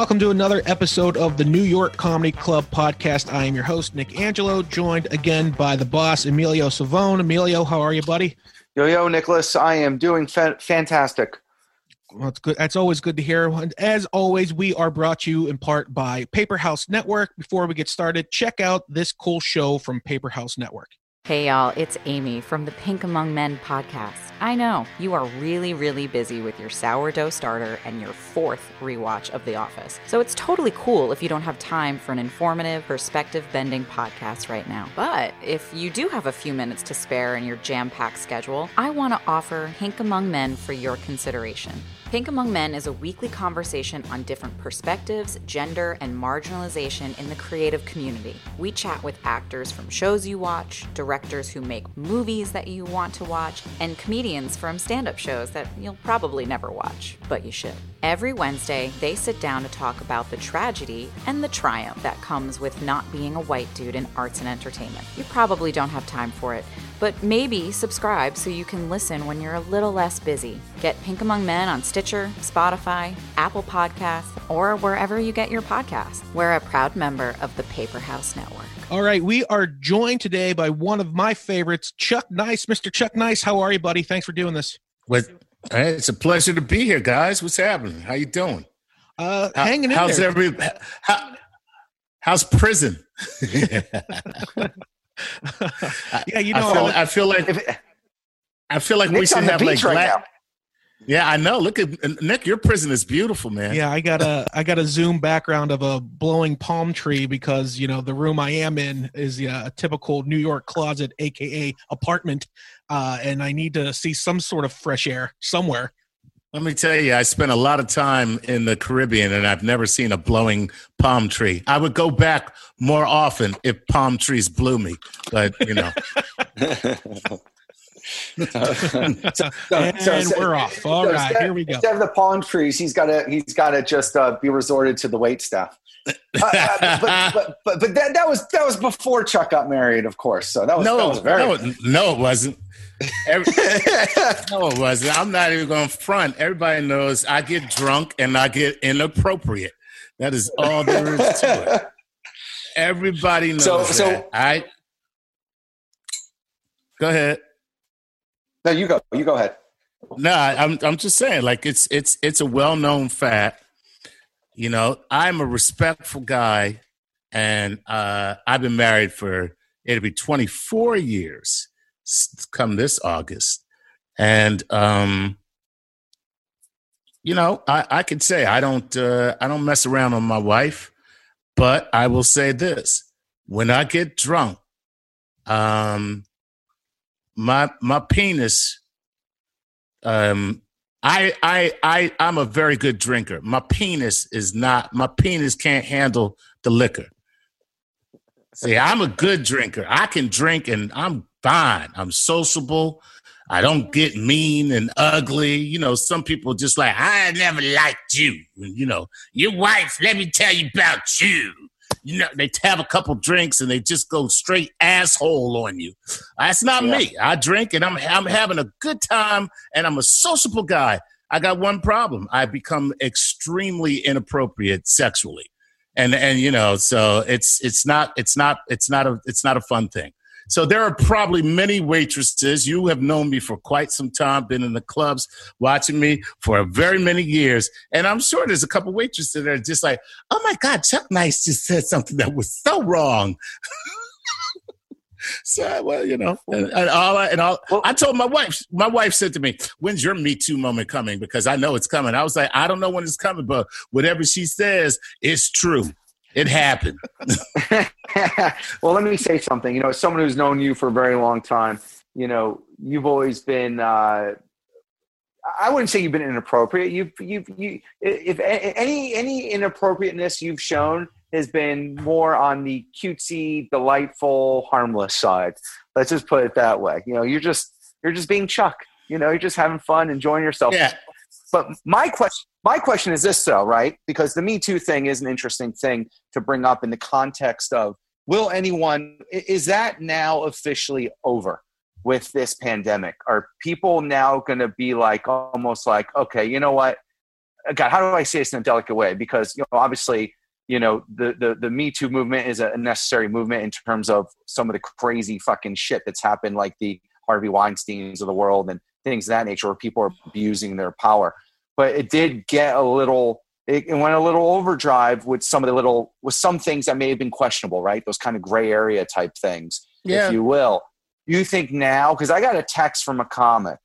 welcome to another episode of the New York Comedy Club podcast. I am your host, Nick Angelo, joined again by the boss, Emilio Savone. Emilio, how are you, buddy? Yo, yo, Nicholas, I am doing fa- fantastic. Well, it's good. That's always good to hear. And as always, we are brought to you in part by Paper House Network. Before we get started, check out this cool show from Paper House Network. Hey y'all, it's Amy from the Pink Among Men podcast. I know you are really, really busy with your sourdough starter and your fourth rewatch of The Office. So it's totally cool if you don't have time for an informative, perspective bending podcast right now. But if you do have a few minutes to spare in your jam packed schedule, I want to offer Pink Among Men for your consideration. Pink Among Men is a weekly conversation on different perspectives, gender, and marginalization in the creative community. We chat with actors from shows you watch, directors who make movies that you want to watch, and comedians from stand up shows that you'll probably never watch, but you should. Every Wednesday, they sit down to talk about the tragedy and the triumph that comes with not being a white dude in arts and entertainment. You probably don't have time for it, but maybe subscribe so you can listen when you're a little less busy. Get Pink Among Men on Stitcher, Spotify, Apple Podcasts, or wherever you get your podcasts. We're a proud member of the Paper House Network. All right, we are joined today by one of my favorites, Chuck Nice. Mr. Chuck Nice, how are you, buddy? Thanks for doing this. What? Hey, it's a pleasure to be here, guys. What's happening? How you doing? Uh, hanging in how's there. every? How, how's prison? yeah, you I know, feel, I feel like If, I feel like we should have like right black- now. Yeah, I know. Look at Nick. Your prison is beautiful, man. yeah, I got a I got a zoom background of a blowing palm tree because you know the room I am in is uh, a typical New York closet, aka apartment, uh, and I need to see some sort of fresh air somewhere. Let me tell you, I spent a lot of time in the Caribbean, and I've never seen a blowing palm tree. I would go back more often if palm trees blew me, but you know. So- and so- so- we're off. All so right, instead- here we go. Instead of the palm trees, he's got to he's got to just uh, be resorted to the wait staff. Uh, uh, but, but but but that, that was that was before Chuck got married, of course. So that was that was very. no, no, it wasn't. Every, no, it wasn't. I'm not even going to front. Everybody knows I get drunk and I get inappropriate. That is all there is to it. Everybody knows So- so- that. I go ahead. no, you go. You go ahead. No, I'm I'm just saying, like it's it's it's a well known fact. You know, I'm a respectful guy, and uh, I've been married for it'll be 24 years come this August, and um, you know, I I could say I don't uh, I don't mess around on my wife, but I will say this: when I get drunk, um, my my penis um I I I I'm a very good drinker. My penis is not my penis can't handle the liquor. See, I'm a good drinker. I can drink and I'm fine. I'm sociable. I don't get mean and ugly. You know, some people just like, I never liked you. You know, your wife, let me tell you about you. You know, they have a couple drinks and they just go straight asshole on you. That's not Yeah. me. I drink and I'm I'm having a good time and I'm a sociable guy. I got one problem. I become extremely inappropriate sexually. And and you know, so it's it's not it's not it's not a it's not a fun thing. So there are probably many waitresses. You have known me for quite some time, been in the clubs, watching me for a very many years. And I'm sure there's a couple waitresses that are just like, oh my God, Chuck Nice just said something that was so wrong. so well, you know, and, and all I, and all Well- I told my wife, my wife said to me, When's your Me Too moment coming? Because I know it's coming. I was like, I don't know when it's coming, but whatever she says, it's true. It happened. well, let me say something. You know, as someone who's known you for a very long time, you know, you've always been. Uh, I wouldn't say you've been inappropriate. You've, you've, you, if any any inappropriateness you've shown has been more on the cutesy, delightful, harmless side. Let's just put it that way. You know, you're just you're just being Chuck. You know, you're just having fun, enjoying yourself. Yeah. But my question, my question is this, though, right? Because the Me Too thing is an interesting thing to bring up in the context of will anyone is that now officially over with this pandemic? Are people now going to be like almost like, okay, you know what? God, how do I say this in a delicate way? Because you know, obviously, you know, the the the Me Too movement is a necessary movement in terms of some of the crazy fucking shit that's happened, like the Harvey Weinstein's of the world and things of that nature, where people are abusing their power. But it did get a little. It, it went a little overdrive with some of the little with some things that may have been questionable, right? Those kind of gray area type things, Yeah. if you will. You think now? Because I got a text from a comic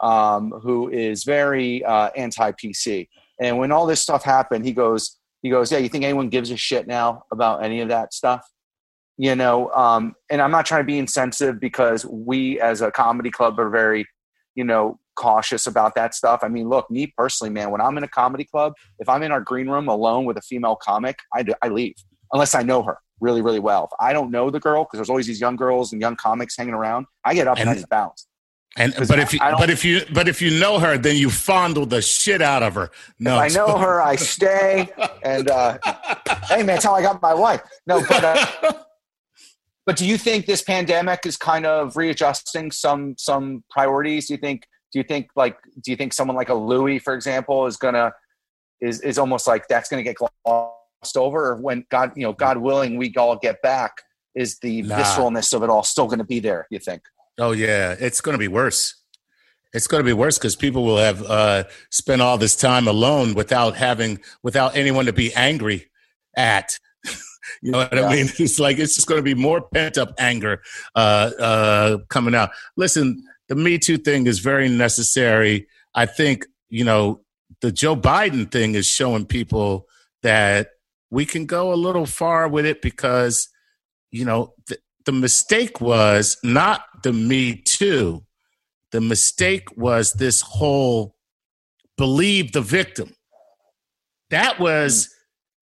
um, who is very uh, anti PC. And when all this stuff happened, he goes, he goes, yeah, you think anyone gives a shit now about any of that stuff? You know, um, and I'm not trying to be insensitive because we as a comedy club are very, you know, cautious about that stuff. I mean, look, me personally, man, when I'm in a comedy club, if I'm in our green room alone with a female comic, I, do, I leave unless I know her really, really well. If I don't know the girl, because there's always these young girls and young comics hanging around, I get up and, And- I just bounce. And but if you but if you but if you know her, then you fondle the shit out of her. No, If I know her, I stay. And uh, hey, man, that's how I got my wife. No, but uh, but do you think this pandemic is kind of readjusting some some priorities? Do you think? Do you think like? Do you think someone like a Louis, for example, is gonna is is almost like that's gonna get glossed over? Or when God, you know, God willing, we all get back, is the Nah. visceralness of it all still gonna be there? You think? Oh yeah, it's going to be worse. It's going to be worse because people will have uh, spent all this time alone without having without anyone to be angry at. you know what Yeah. I mean? It's like it's just going to be more pent up anger uh, uh, coming out. Listen, the Me Too thing is very necessary. I think you know the Joe Biden thing is showing people that we can go a little far with it because you know th- the mistake was not the Me Too. The mistake was this whole believe the victim. That was,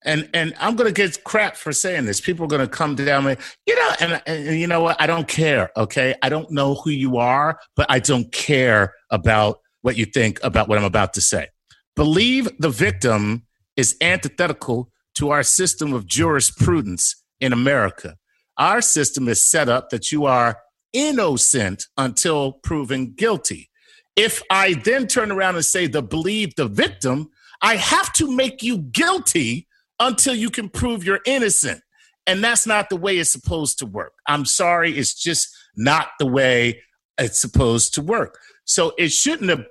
and and I'm gonna get crap for saying this. People are gonna come down me, you know, and, and you know what? I don't care. Okay, I don't know who you are, but I don't care about what you think about what I'm about to say. Believe the victim is antithetical to our system of jurisprudence in America. Our system is set up that you are innocent until proven guilty. If I then turn around and say the believe the victim, I have to make you guilty until you can prove you're innocent. And that's not the way it's supposed to work. I'm sorry, it's just not the way it's supposed to work. So it shouldn't have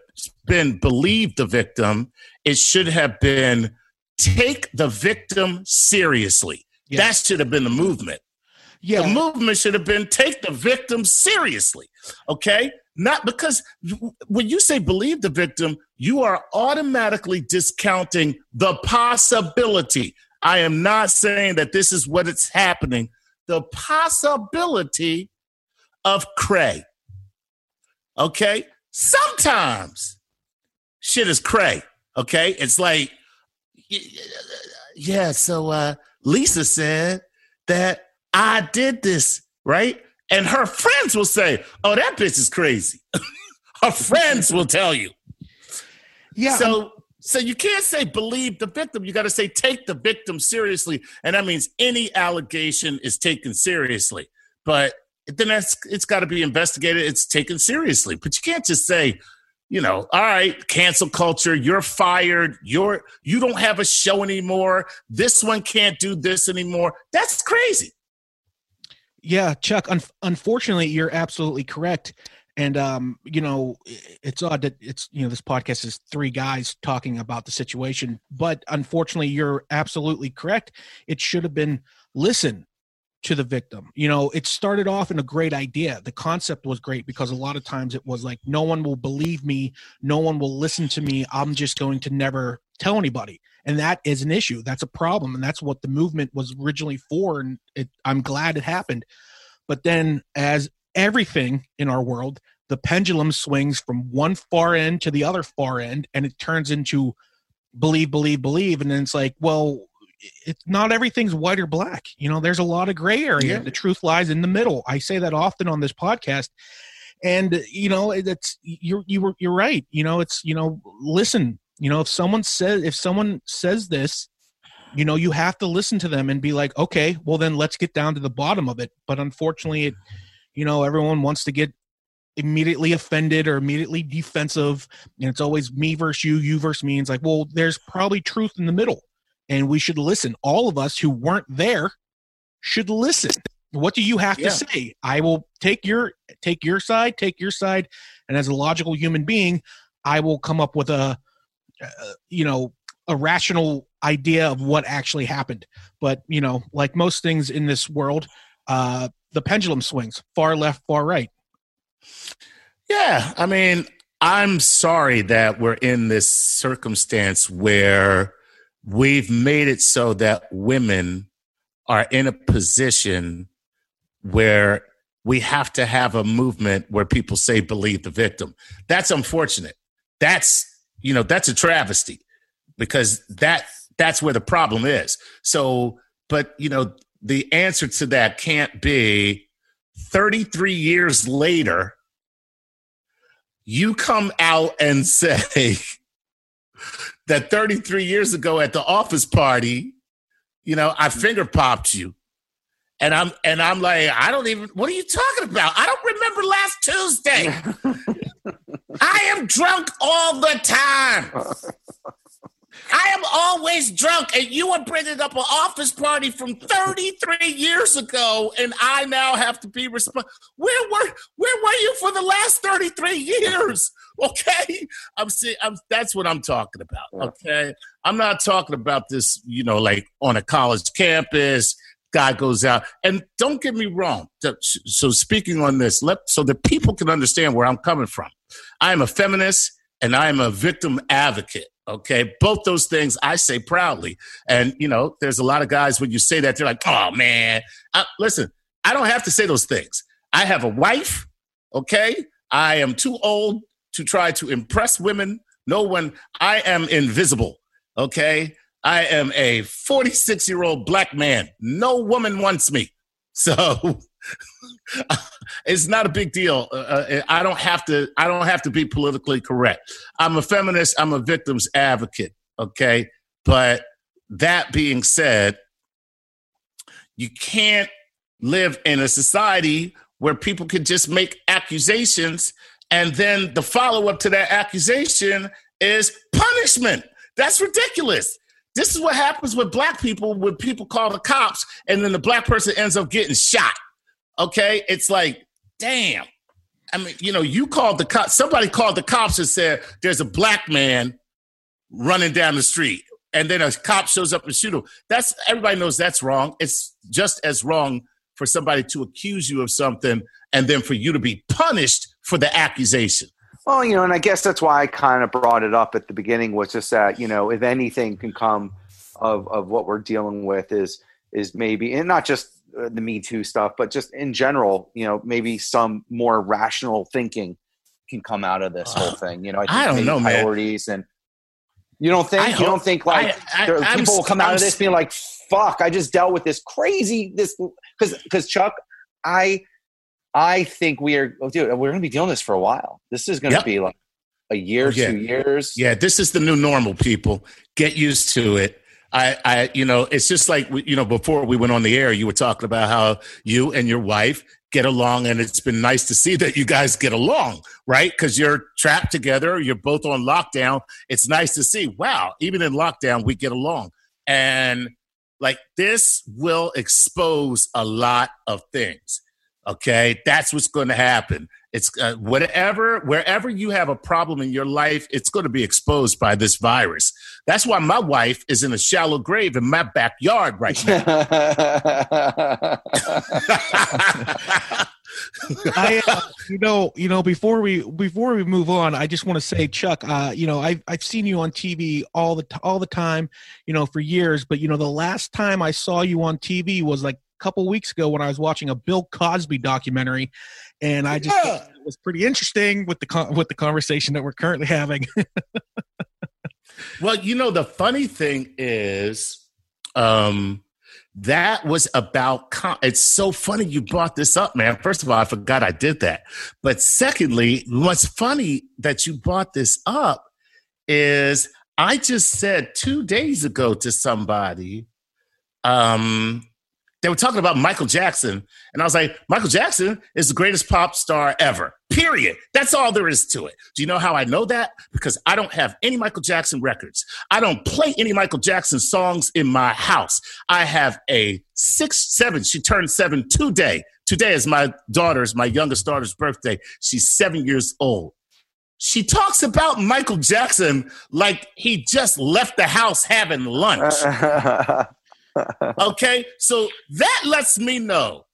been believe the victim. It should have been take the victim seriously. Yeah. That should have been the movement. Yeah, The movement should have been take the victim seriously. Okay? Not because when you say believe the victim, you are automatically discounting the possibility. I am not saying that this is what it's happening. The possibility of cray. Okay? Sometimes shit is cray. Okay? It's like, yeah, so uh, Lisa said that I did this, right? And her friends will say, oh, that bitch is crazy. her friends will tell you. Yeah. So so you can't say believe the victim. You got to say take the victim seriously, and that means any allegation is taken seriously. But then that's it's got to be investigated. It's taken seriously. But you can't just say, you know, all right, cancel culture. You're fired. You're you don't have a show anymore. This one can't do this anymore. That's crazy. Yeah, Chuck. Un- unfortunately, you're absolutely correct. And um, you know, it's odd that it's you know this podcast is three guys talking about the situation, but unfortunately, you're absolutely correct. It should have been listen to the victim. You know, it started off in a great idea. The concept was great because a lot of times it was like, no one will believe me, no one will listen to me. I'm just going to never tell anybody. And that is an issue. That's a problem. And that's what the movement was originally for. And it, I'm glad it happened. But then, as everything in our world, the pendulum swings from one far end to the other far end, and it turns into believe, believe, believe. And then it's like, well, it's not everything's white or black. You know, there's a lot of gray area. Yeah. The truth lies in the middle. I say that often on this podcast. And you know, it's you're you were you're right. You know, it's you know, listen. You know, if someone says if someone says this, you know, you have to listen to them and be like, okay, well then let's get down to the bottom of it. But unfortunately, it, you know, everyone wants to get immediately offended or immediately defensive and it's always me versus you you versus me and it's like well there's probably truth in the middle and we should listen. All of us who weren't there should listen. What do you have Yeah. to say? I will take your take your side take your side and as a logical human being i will come up with a uh, you know a rational idea of what actually happened. But you know like most things in this world uh the pendulum swings far left far right Yeah, I mean, I'm sorry that we're in this circumstance where we've made it so that women are in a position where we have to have a movement where people say believe the victim. That's unfortunate. That's, you know, that's a travesty because that that's where the problem is. So, but you know, the answer to that can't be 33 years later you come out and say that 33 years ago at the office party, you know, I finger popped you. And I'm and I'm like, I don't even what are you talking about? I don't remember last Tuesday. I am drunk all the time. I am always drunk, and you are bringing up an office party from 33 years ago, and I now have to be responsible. Where were Where were you for the last 33 years? Okay, I'm saying I'm, that's what I'm talking about. Okay, I'm not talking about this, you know, like on a college campus. Guy goes out, and don't get me wrong. So- So speaking on this, let so that people can understand where I'm coming from. I am a feminist and I am a victim advocate. Okay. Both those things I say proudly. And, you know, there's a lot of guys when you say that, they're like, oh, man. I, listen, I don't have to say those things. I have a wife. Okay. I am too old to try to impress women. No one, I am invisible. Okay. I am a 46 year old black man. No woman wants me. So it's not a big deal. Uh, uh, I don't have to. I don't have to be politically correct. I'm a feminist. I'm a victim's advocate. Okay, but that being said, you can't live in a society where people can just make accusations and then the follow up to that accusation is punishment. That's ridiculous. This is what happens with black people when people call the cops and then the black person ends up getting shot. Okay? It's like, damn. I mean, you know, you called the cops, somebody called the cops and said, there's a black man running down the street. And then a cop shows up and shoot him. That's everybody knows that's wrong. It's just as wrong for somebody to accuse you of something and then for you to be punished for the accusation. Well, you know, and I guess that's why I kind of brought it up at the beginning was just that you know if anything can come of of what we're dealing with is is maybe and not just uh, the Me Too stuff, but just in general, you know, maybe some more rational thinking can come out of this whole thing. You know, I don't maybe know, man. priorities and you don't think I you hope- don't think like I- I- I'm people will come out I'm of this being like, "Fuck, I just dealt with this crazy this," because because Chuck, I I think we are, oh, dude, we're going to be doing this for a while. This is going to Yep. be like a year, Oh, yeah. two years. Yeah, this is the new normal, people. Get used to it. I, I, you know, it's just like you know, before we went on the air, you were talking about how you and your wife get along, and it's been nice to see that you guys get along, right? Because you're trapped together, you're both on lockdown. It's nice to see. Wow, even in lockdown, we get along, and like this will expose a lot of things. Okay, that's what's going to happen. It's uh, whatever, wherever you have a problem in your life, it's going to be exposed by this virus. That's why my wife is in a shallow grave in my backyard right now. I, uh, you know, you know, before we before we move on, I just want to say, Chuck, uh, you know, I've I've seen you on TV all the t- all the time, you know, for years. But you know, the last time I saw you on TV was like a couple weeks ago when I was watching a Bill Cosby documentary, and I just Yeah. thought it was pretty interesting with the con- with the conversation that we're currently having. Well, you know, the funny thing is, um, that was about. Com- it's so funny you brought this up, man. First of all, I forgot I did that. But secondly, what's funny that you brought this up is I just said two days ago to somebody, um, they were talking about Michael Jackson. And I was like, Michael Jackson is the greatest pop star ever. Period. That's all there is to it. Do you know how I know that? Because I don't have any Michael Jackson records. I don't play any Michael Jackson songs in my house. I have a six, seven. She turned seven today. Today is my daughter's, my youngest daughter's birthday. She's seven years old. She talks about Michael Jackson like he just left the house having lunch. okay, so that lets me know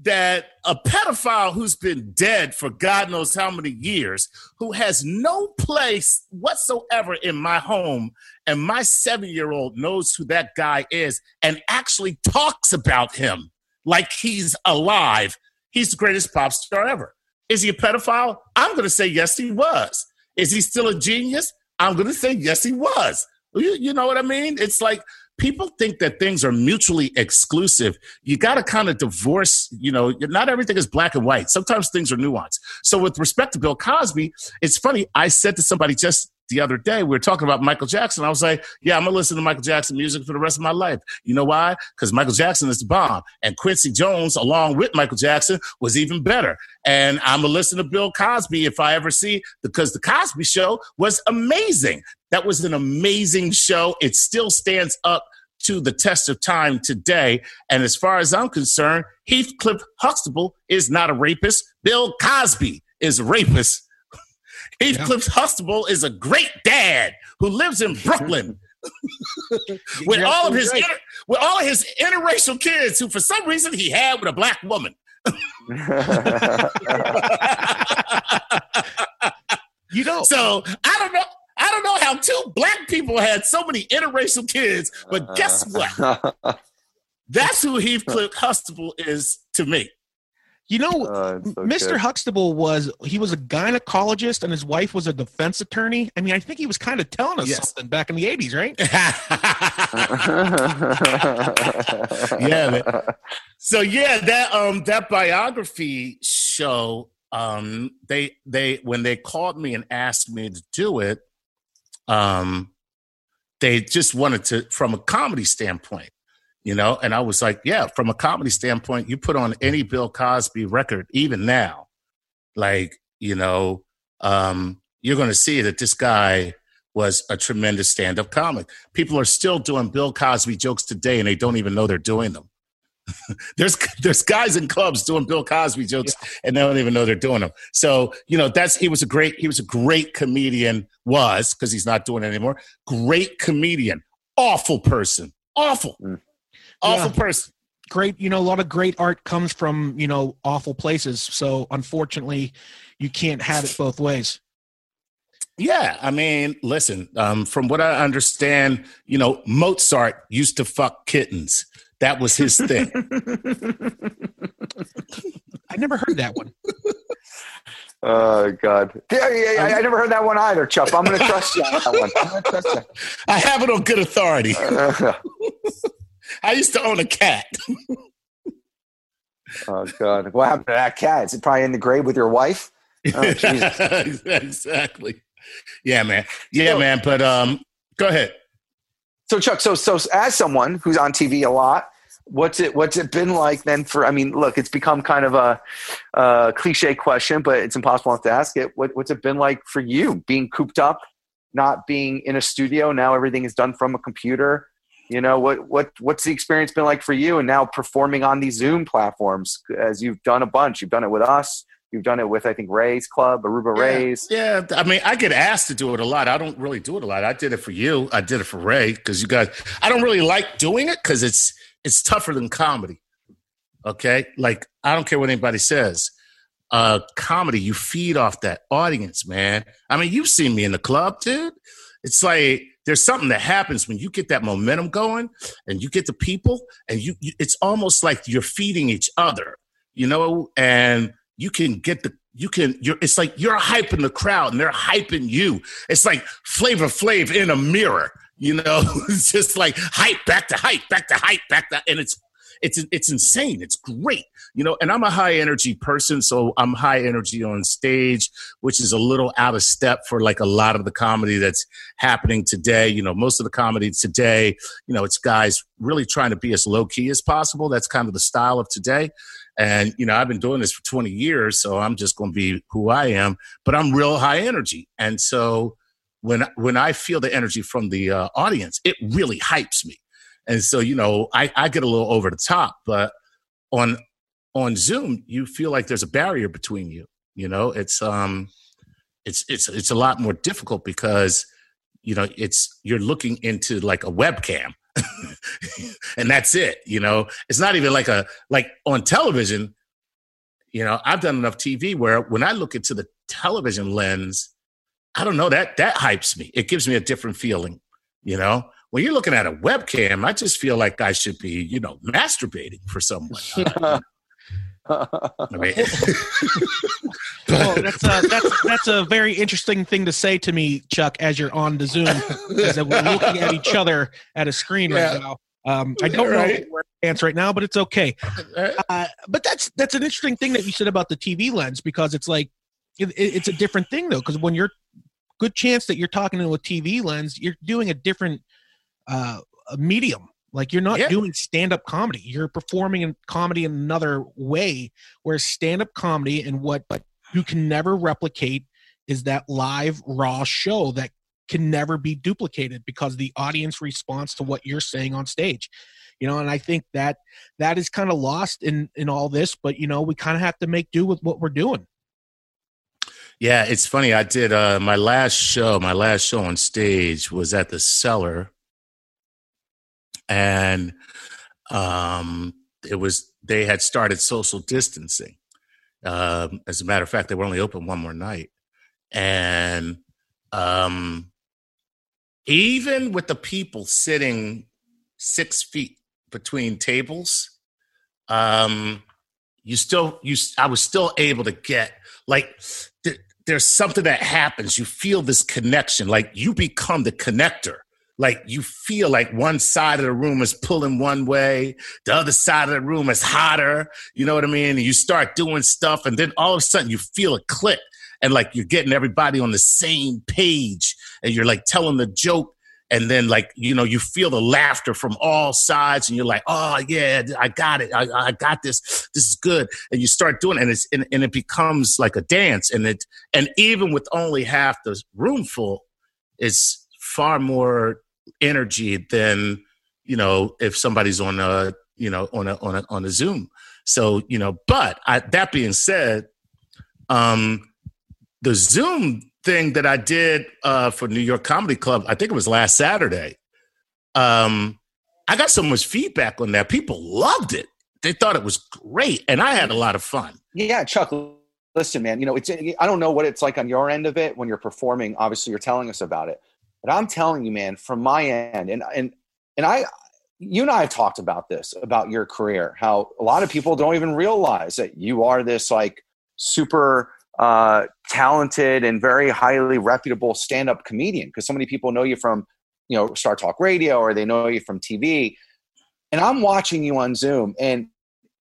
that a pedophile who's been dead for God knows how many years, who has no place whatsoever in my home, and my seven year old knows who that guy is and actually talks about him like he's alive, he's the greatest pop star ever. Is he a pedophile? I'm going to say yes, he was. Is he still a genius? I'm going to say yes, he was. You, you know what I mean? It's like people think that things are mutually exclusive. You got to kind of divorce, you know, not everything is black and white. Sometimes things are nuanced. So, with respect to Bill Cosby, it's funny. I said to somebody just the other day, we were talking about Michael Jackson. I was like, yeah, I'm going to listen to Michael Jackson music for the rest of my life. You know why? Because Michael Jackson is the bomb. And Quincy Jones, along with Michael Jackson, was even better. And I'm going to listen to Bill Cosby if I ever see, because The Cosby Show was amazing. That was an amazing show. It still stands up to the test of time today. And as far as I'm concerned, Heathcliff Huxtable is not a rapist. Bill Cosby is a rapist. Heathcliff yeah. Huxtable is a great dad who lives in Brooklyn. with all of his inter, with all of his interracial kids who for some reason he had with a black woman. you know so i don't know i don't know how two black people had so many interracial kids but guess what that's who heathcliff huxtable is to me you know, uh, so Mr. Good. Huxtable was he was a gynecologist and his wife was a defense attorney. I mean, I think he was kind of telling us yes. something back in the '80s, right? yeah. Man. So yeah, that um that biography show um they they when they called me and asked me to do it um they just wanted to from a comedy standpoint you know and i was like yeah from a comedy standpoint you put on any bill cosby record even now like you know um you're going to see that this guy was a tremendous stand-up comic. People are still doing bill cosby jokes today and they don't even know they're doing them there's there's guys in clubs doing bill cosby jokes yeah. and they don't even know they're doing them so you know that's he was a great he was a great comedian was because he's not doing it anymore. Great comedian. Awful person. Awful. Mm. Awful yeah. person. Great you know a lot of great art comes from you know awful places. So unfortunately you can't have it both ways. Yeah i mean listen um, from what i understand you know mozart used to fuck kittens that was his thing i never heard that one Oh God! Yeah, yeah, yeah, I never heard that one either, Chuck. I'm going to trust you on that one. I'm going to trust you. I have it on good authority. Uh, I used to own a cat. oh God! What happened to that cat? Is it probably in the grave with your wife? Oh, exactly. Yeah, man. Yeah, so, man. But um, go ahead. So Chuck, so so as someone who's on TV a lot, what's it what's it been like then for? I mean, look, it's become kind of a, a cliche question, but it's impossible not to ask it. What, what's it been like for you being cooped up, not being in a studio? Now everything is done from a computer you know what what what's the experience been like for you and now performing on these zoom platforms as you've done a bunch you've done it with us you've done it with i think ray's club aruba yeah, ray's. yeah. I mean i get asked to do it a lot. I don't really do it a lot. I did it for you. I did it for ray because you guys i don't really like doing it because it's it's tougher than comedy. Okay? Like i don't care what anybody says. Uh comedy you feed off that audience man. I mean you've seen me in the club dude. It's like there's something that happens when you get that momentum going and you get the people and you, you it's almost like you're feeding each other you know? And you can get the you can you're it's like you're hyping the crowd and they're hyping you it's like Flavor Flav in a mirror you know it's just like hype back to hype back to hype back to and it's it's it's insane. It's great, you know. And I'm a high energy person, so I'm high energy on stage, which is a little out of step for like a lot of the comedy that's happening today. You know, most of the comedy today, you know, it's guys really trying to be as low key as possible. That's kind of the style of today. And, you know, I've been doing this for 20 years, so I'm just going to be who I am, but I'm real high energy. And so when, when I feel the energy from the uh, audience, it really hypes me. And so, you know, I, I get a little over the top, but on, on Zoom, you feel like there's a barrier between you. You know, it's, um, it's, it's, it's a lot more difficult because, you know, it's, you're looking into like a webcam and that's it you know? It's not even like a like on television you know i've done enough tv where when i look into the television lens i don't know that that hypes me. It gives me a different feeling you know? When you're looking at a webcam i just feel like i should be you know masturbating for someone I uh, mean, well, that's a, that's that's a very interesting thing to say to me, Chuck, as you're on the Zoom, is that we're looking at each other at a screen yeah. right now. Um, I don't right. know where answer right now, but it's okay. Uh, but that's that's an interesting thing that you said about the TV lens because it's like it, it's a different thing though because when you're good chance that you're talking to a TV lens, you're doing a different uh, medium like you're not yeah. doing stand up comedy. You're performing in comedy in another way. Where stand up comedy and what you can never replicate is that live raw show that can never be duplicated because the audience response to what you're saying on stage you know and i think that that is kind of lost in in all this but you know we kind of have to make do with what we're doing yeah it's funny i did uh my last show my last show on stage was at the cellar and um, it was they had started social distancing. Um, as a matter of fact, they were only open one more night, and um, even with the people sitting six feet between tables, um, you still you I was still able to get like th- there's something that happens. You feel this connection, like you become the connector like you feel like one side of the room is pulling one way, the other side of the room is hotter. You know what I mean? And you start doing stuff, and then all of a sudden you feel a click, and like you're getting everybody on the same page, and you're like telling the joke. And then, like you know, you feel the laughter from all sides, and you're like, "Oh yeah, I got it. I, I got this. This is good." And you start doing, it and it's and, and it becomes like a dance. And it and even with only half the room full, it's far more energy than you know if somebody's on a you know on a on a on a Zoom. So you know, but I, that being said, um, the Zoom thing that I did uh, for New York Comedy Club, I think it was last Saturday. Um, I got so much feedback on that. People loved it. They thought it was great, and I had a lot of fun. Yeah, Chuck. Listen, man. You know, it's I don't know what it's like on your end of it when you're performing. Obviously, you're telling us about it. But I'm telling you, man, from my end, and and and I, you and I have talked about this about your career. How a lot of people don't even realize that you are this like super uh, talented and very highly reputable stand-up comedian because so many people know you from you know StarTalk Radio or they know you from TV. And I'm watching you on Zoom, and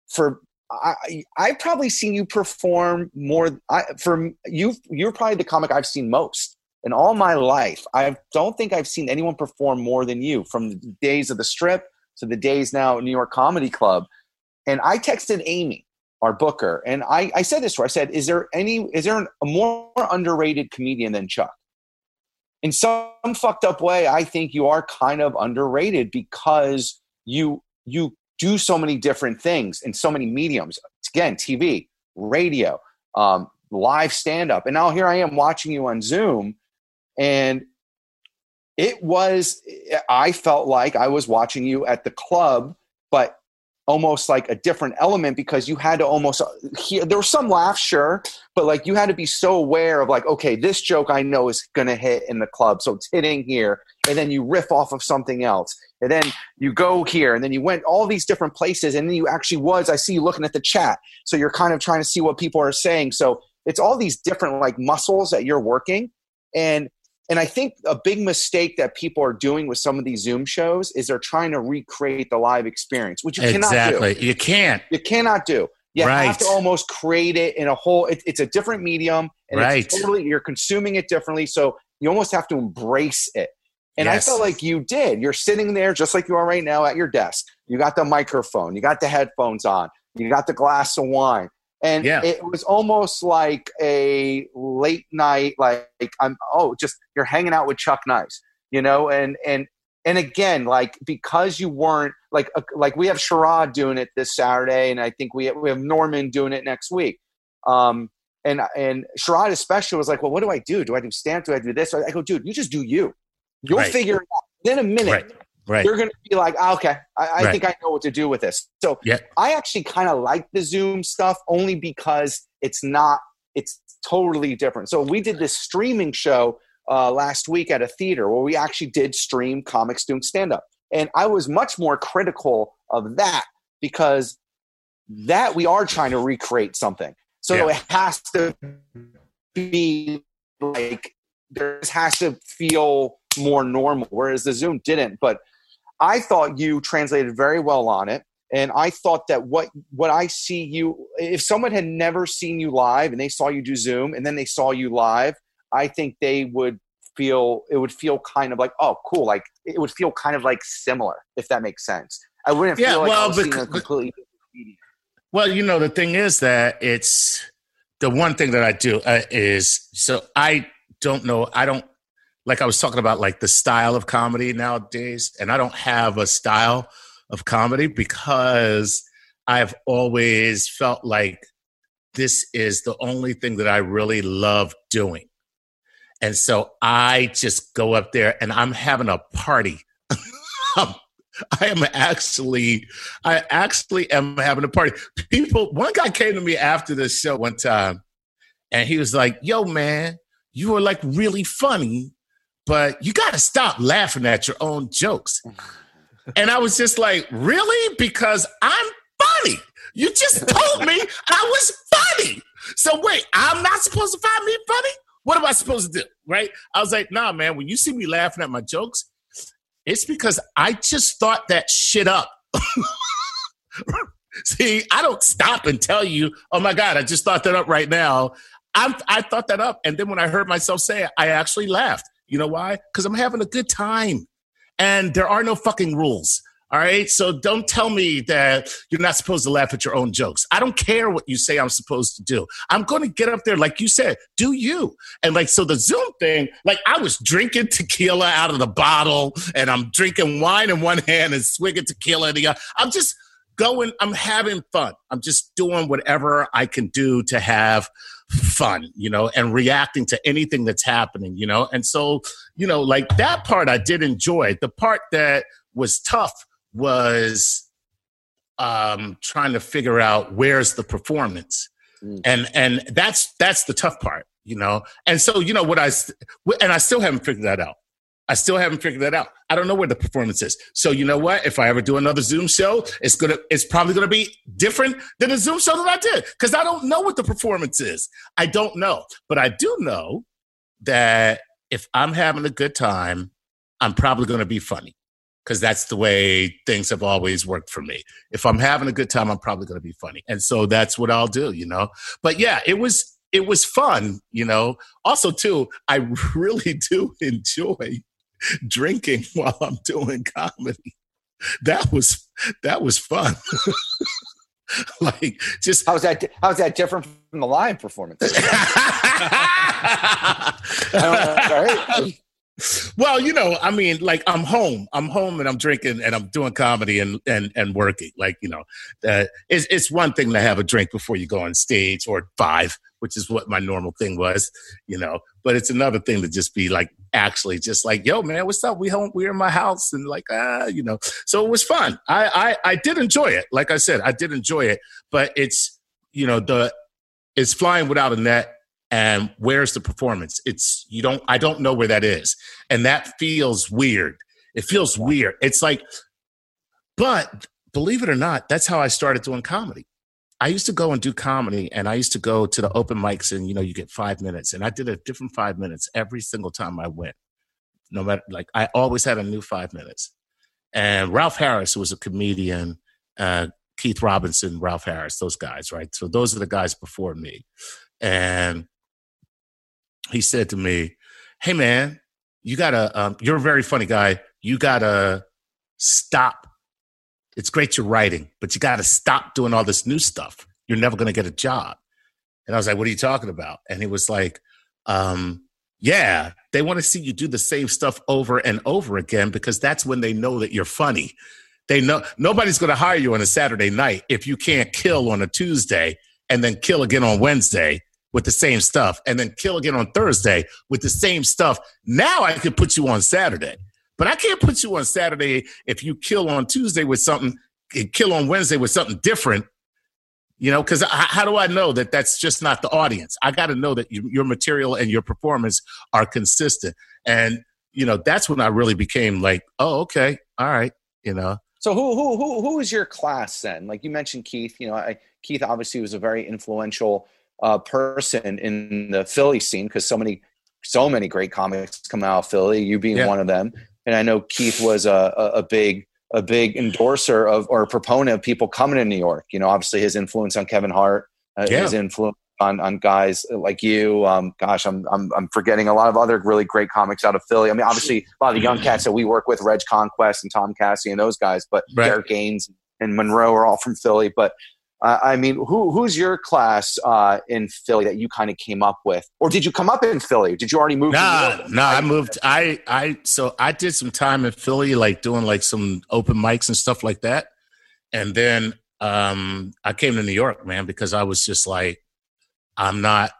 for I, I've probably seen you perform more. I, for you, you're probably the comic I've seen most in all my life, I don't think I've seen anyone perform more than you from the days of the strip to the days now at New York Comedy Club. And I texted Amy, our booker, and I, I said this to her. I said, Is there any is there a more underrated comedian than Chuck? In some fucked up way, I think you are kind of underrated because you you do so many different things in so many mediums. Again, TV, radio, um, live stand up. And now here I am watching you on Zoom and it was, I felt like I was watching you at the club, but almost like a different element because you had to almost hear there was some laughs sure but like you had to be so aware of like okay this joke i know is going to hit in the club so it's hitting here. And then you riff off of something else. And then you go here and then you went all these different places and then you actually was i see you looking at the chat. So you're kind of trying to see what people are saying. So it's all these different like muscles that you're working. And and I think a big mistake that people are doing with some of these Zoom shows is they're trying to recreate the live experience, which you cannot do. exactly. You can't. You cannot do. You Right. have to almost create it in a whole. It, it's a different medium, and Right. it's totally you're consuming it differently. So you almost have to embrace it. And Yes. I felt like you did. You're sitting there just like you are right now at your desk. You got the microphone. You got the headphones on. You got the glass of wine. And Yeah. it was almost like a late night, like I'm oh, just you're hanging out with Chuck Nice, you know, and and and again, like because you weren't like uh, like we have Sherrod doing it this Saturday, and I think we have, we have Norman doing it next week. Um, and and Sherrod especially was like, well, what do I do? Do I do stand? Do I do this? I go, dude, you just do you. You'll Right. figure it out. In a minute, Right. Right. you're going to be like, ah, okay, I, I Right. think I know what to do with this. So Yeah. I actually kind of like the Zoom stuff only because it's not, it's totally different. So we did this streaming show uh, last week at a theater where we actually did stream comics doing stand up. And I was much more critical of that because that we are trying to recreate something. So Yeah. it has to be like, there has to feel more normal, whereas the Zoom didn't. But I thought you translated very well on it. And I thought that what what I see you if someone had never seen you live and they saw you do Zoom and then they saw you live, I think they would feel it would feel kind of like, oh cool, like it would feel kind of like similar, if that makes sense. I wouldn't Yeah, feel like I well, was seeing a completely different. Well, you know, the thing is that it's the one thing that I do uh, is so I don't know. I don't like I was talking about like the style of comedy nowadays, and I don't have a style of comedy because I've always felt like this is the only thing that I really love doing. And so I just go up there and I'm having a party. I'm- actually, I actually am having a party. People, one guy came to me after the show one time and he was like, Yo, man, you are like really funny, but you got to stop laughing at your own jokes. And I was just like, Really? Because I'm funny. You just told me I was funny. So wait, I'm not supposed to find me funny? What am I supposed to do? Right? I was like, Nah, man, when you see me laughing at my jokes, it's because I just thought that shit up. See, I don't stop and tell you, oh my God, I just thought that up right now. I'm, I thought that up. And then when I heard myself say it, I actually laughed. You know why? Because I'm having a good time. And there are no fucking rules. All right. So don't tell me that you're not supposed to laugh at your own jokes. I don't care what you say I'm supposed to do. I'm going to get up there, like you said, do you. And like, so the Zoom thing, like I was drinking tequila out of the bottle and I'm drinking wine in one hand and swigging tequila in the other. I'm just going, I'm having fun. I'm just doing whatever I can do to have fun, you know, and reacting to anything that's happening, you know. And so, you know, like that part I did enjoy. The part that was tough was um trying to figure out where's the performance. Mm. And and that's that's the tough part, you know. And so, you know, what I and I still haven't figured that out. I still haven't figured that out. I don't know where the performance is. So you know what? If I ever do another Zoom show, it's gonna it's probably gonna be different than the Zoom show that I did because I don't know what the performance is. I don't know, but I do know that if I'm having a good time, I'm probably gonna be funny because that's the way things have always worked for me. If I'm having a good time, I'm probably gonna be funny, and so that's what I'll do. You know. But yeah, it was it was fun. You know. Also, too, I really do enjoy drinking while I'm doing comedy. That was that was fun. like just How's that? How's that different from the live performance? I don't know, right? well, you know, I mean, like I'm home, I'm home, and I'm drinking, and I'm doing comedy and and and working. Like you know, uh, it's it's one thing to have a drink before you go on stage, or five, which is what my normal thing was, you know. But it's another thing to just be like, actually, just like, yo, man, what's up? We home, we're in my house, and like, ah, you know. So it was fun. I I I did enjoy it. Like I said, I did enjoy it. But it's you know the it's flying without a net and where's the performance it's you don't i don't know where that is and that feels weird it feels weird it's like but believe it or not that's how i started doing comedy I used to go and do comedy, and I used to go to the open mics, and you know, you get five minutes, and I did a different five minutes every single time I went. No matter, like, I always had a new five minutes. And Ralph Harris, was a comedian, uh, Keith Robinson, Ralph Harris, those guys, right? So those are the guys before me. And he said to me, "Hey, man, you gotta. Um, you're a very funny guy. You gotta stop. It's great you're writing, but you gotta stop doing all this new stuff. You're never gonna get a job." And I was like, "What are you talking about?" And he was like, um, "Yeah, they want to see you do the same stuff over and over again because that's when they know that you're funny." They know nobody's going to hire you on a Saturday night if you can't kill on a Tuesday and then kill again on Wednesday with the same stuff and then kill again on Thursday with the same stuff. Now I can put you on Saturday, but I can't put you on Saturday if you kill on Tuesday with something, kill on Wednesday with something different. You know, because how do I know that that's just not the audience? I got to know that you, your material and your performance are consistent. And, you know, that's when I really became like, oh, okay, all right, you know. So who who who who is your class then? Like you mentioned Keith, you know, I, Keith obviously was a very influential uh, person in the Philly scene because so many so many great comics come out of Philly. You being yeah. one of them, and I know Keith was a, a, a big a big endorser of or proponent of people coming to New York. You know, obviously his influence on Kevin Hart, uh, yeah. his influence on on guys like you. Um, gosh, I'm, I'm I'm forgetting a lot of other really great comics out of Philly. I mean, obviously a lot of the young cats that we work with, Reg Conquest and Tom Cassie and those guys, but right. Derek Gaines and Monroe are all from Philly. But uh, I mean, who who's your class uh, in Philly that you kind of came up with, or did you come up in Philly? Did you already move? Nah, no, nah, I moved. I I so I did some time in Philly, like doing like some open mics and stuff like that, and then um I came to New York, man, because I was just like, I'm not.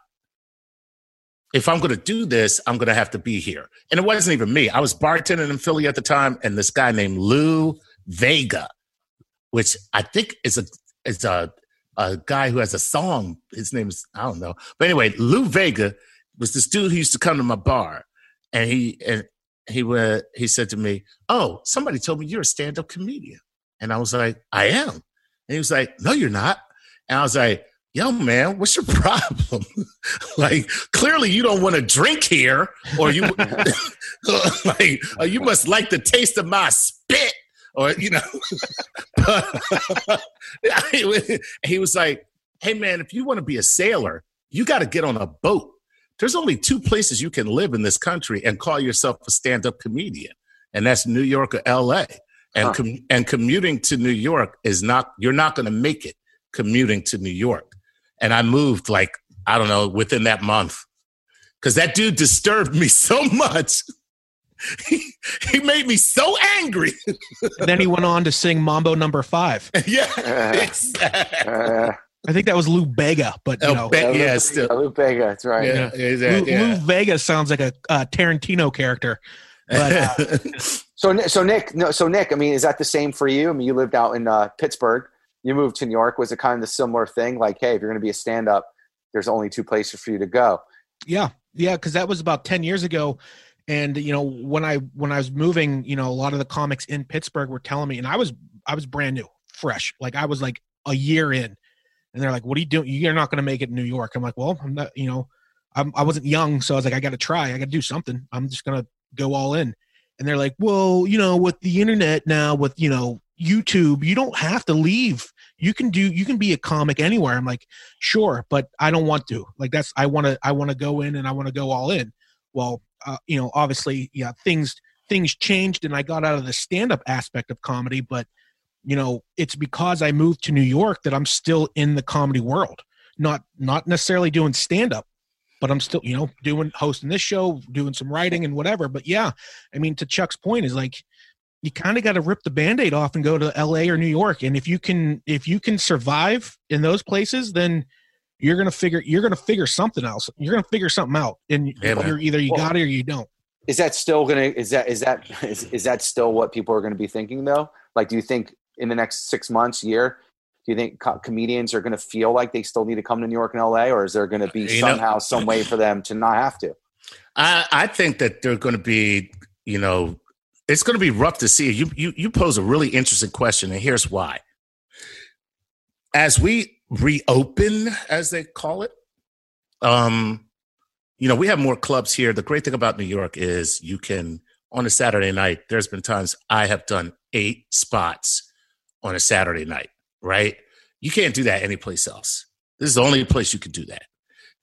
If I'm going to do this, I'm going to have to be here. And it wasn't even me. I was bartending in Philly at the time, and this guy named Lou Vega, which I think is a is a a guy who has a song. His name is I don't know, but anyway, Lou Vega was this dude who used to come to my bar, and he and he were he said to me, "Oh, somebody told me you're a stand up comedian," and I was like, "I am," and he was like, "No, you're not," and I was like, yo man what's your problem? Like clearly you don't want to drink here or you like or you must like the taste of my spit or you know he was like hey man if you want to be a sailor you got to get on a boat there's only two places you can live in this country and call yourself a stand-up comedian and that's new york or la and huh. com- and commuting to new york is not you're not going to make it commuting to new york and I moved like I don't know within that month because that dude disturbed me so much. he, he made me so angry. and then he went on to sing Mambo Number Five. yeah, exactly. I think that was Lou Bega, but you oh, know, Be- yeah, Lou, still. Lou Bega. That's right. Yeah, yeah. Lou, yeah. Lou, Vega sounds like a uh, Tarantino character. But, uh, so, so Nick, no, so Nick, I mean, is that the same for you? I mean, you lived out in uh, Pittsburgh you moved to New York, was it kind of the similar thing? Like, hey, if you're going to be a stand up, there's only two places for you to go. Yeah. Yeah. Cause that was about 10 years ago. And, you know, when I, when I was moving, you know, a lot of the comics in Pittsburgh were telling me, and I was, I was brand new, fresh. Like I was like a year in and they're like, what are you doing? You're not going to make it in New York. I'm like, well, I'm not, you know, I'm, I wasn't young. So I was like, I got to try, I got to do something. I'm just to go all in. And they're like, well, you know, with the internet now, with, you know, YouTube, you don't have to leave. You can do you can be a comic anywhere. I'm like, sure, but I don't want to. Like that's I want to I want to go in and I want to go all in. Well, uh, you know, obviously, yeah, things things changed and I got out of the stand up aspect of comedy, but you know, it's because I moved to New York that I'm still in the comedy world. Not not necessarily doing stand up, but I'm still, you know, doing hosting this show, doing some writing and whatever. But yeah, I mean, to Chuck's point is like you kind of got to rip the band-aid off and go to LA or New York. And if you can if you can survive in those places, then you're gonna figure you're gonna figure something else. You're gonna figure something out. And yeah, you're either you well, got it or you don't. Is that still gonna is that is that is, is that still what people are gonna be thinking though? Like do you think in the next six months, year, do you think co- comedians are going to feel like they still need to come to New York and LA, or is there going to be you somehow know, some way for them to not have to? I, I think that they're going to be, you know, it's going to be rough to see. You, you, you pose a really interesting question, and here's why. As we reopen, as they call it. Um, you know, we have more clubs here. The great thing about New York is you can on a Saturday night. There's been times I have done eight spots on a Saturday night. Right? You can't do that anyplace else. This is the only place you can do that,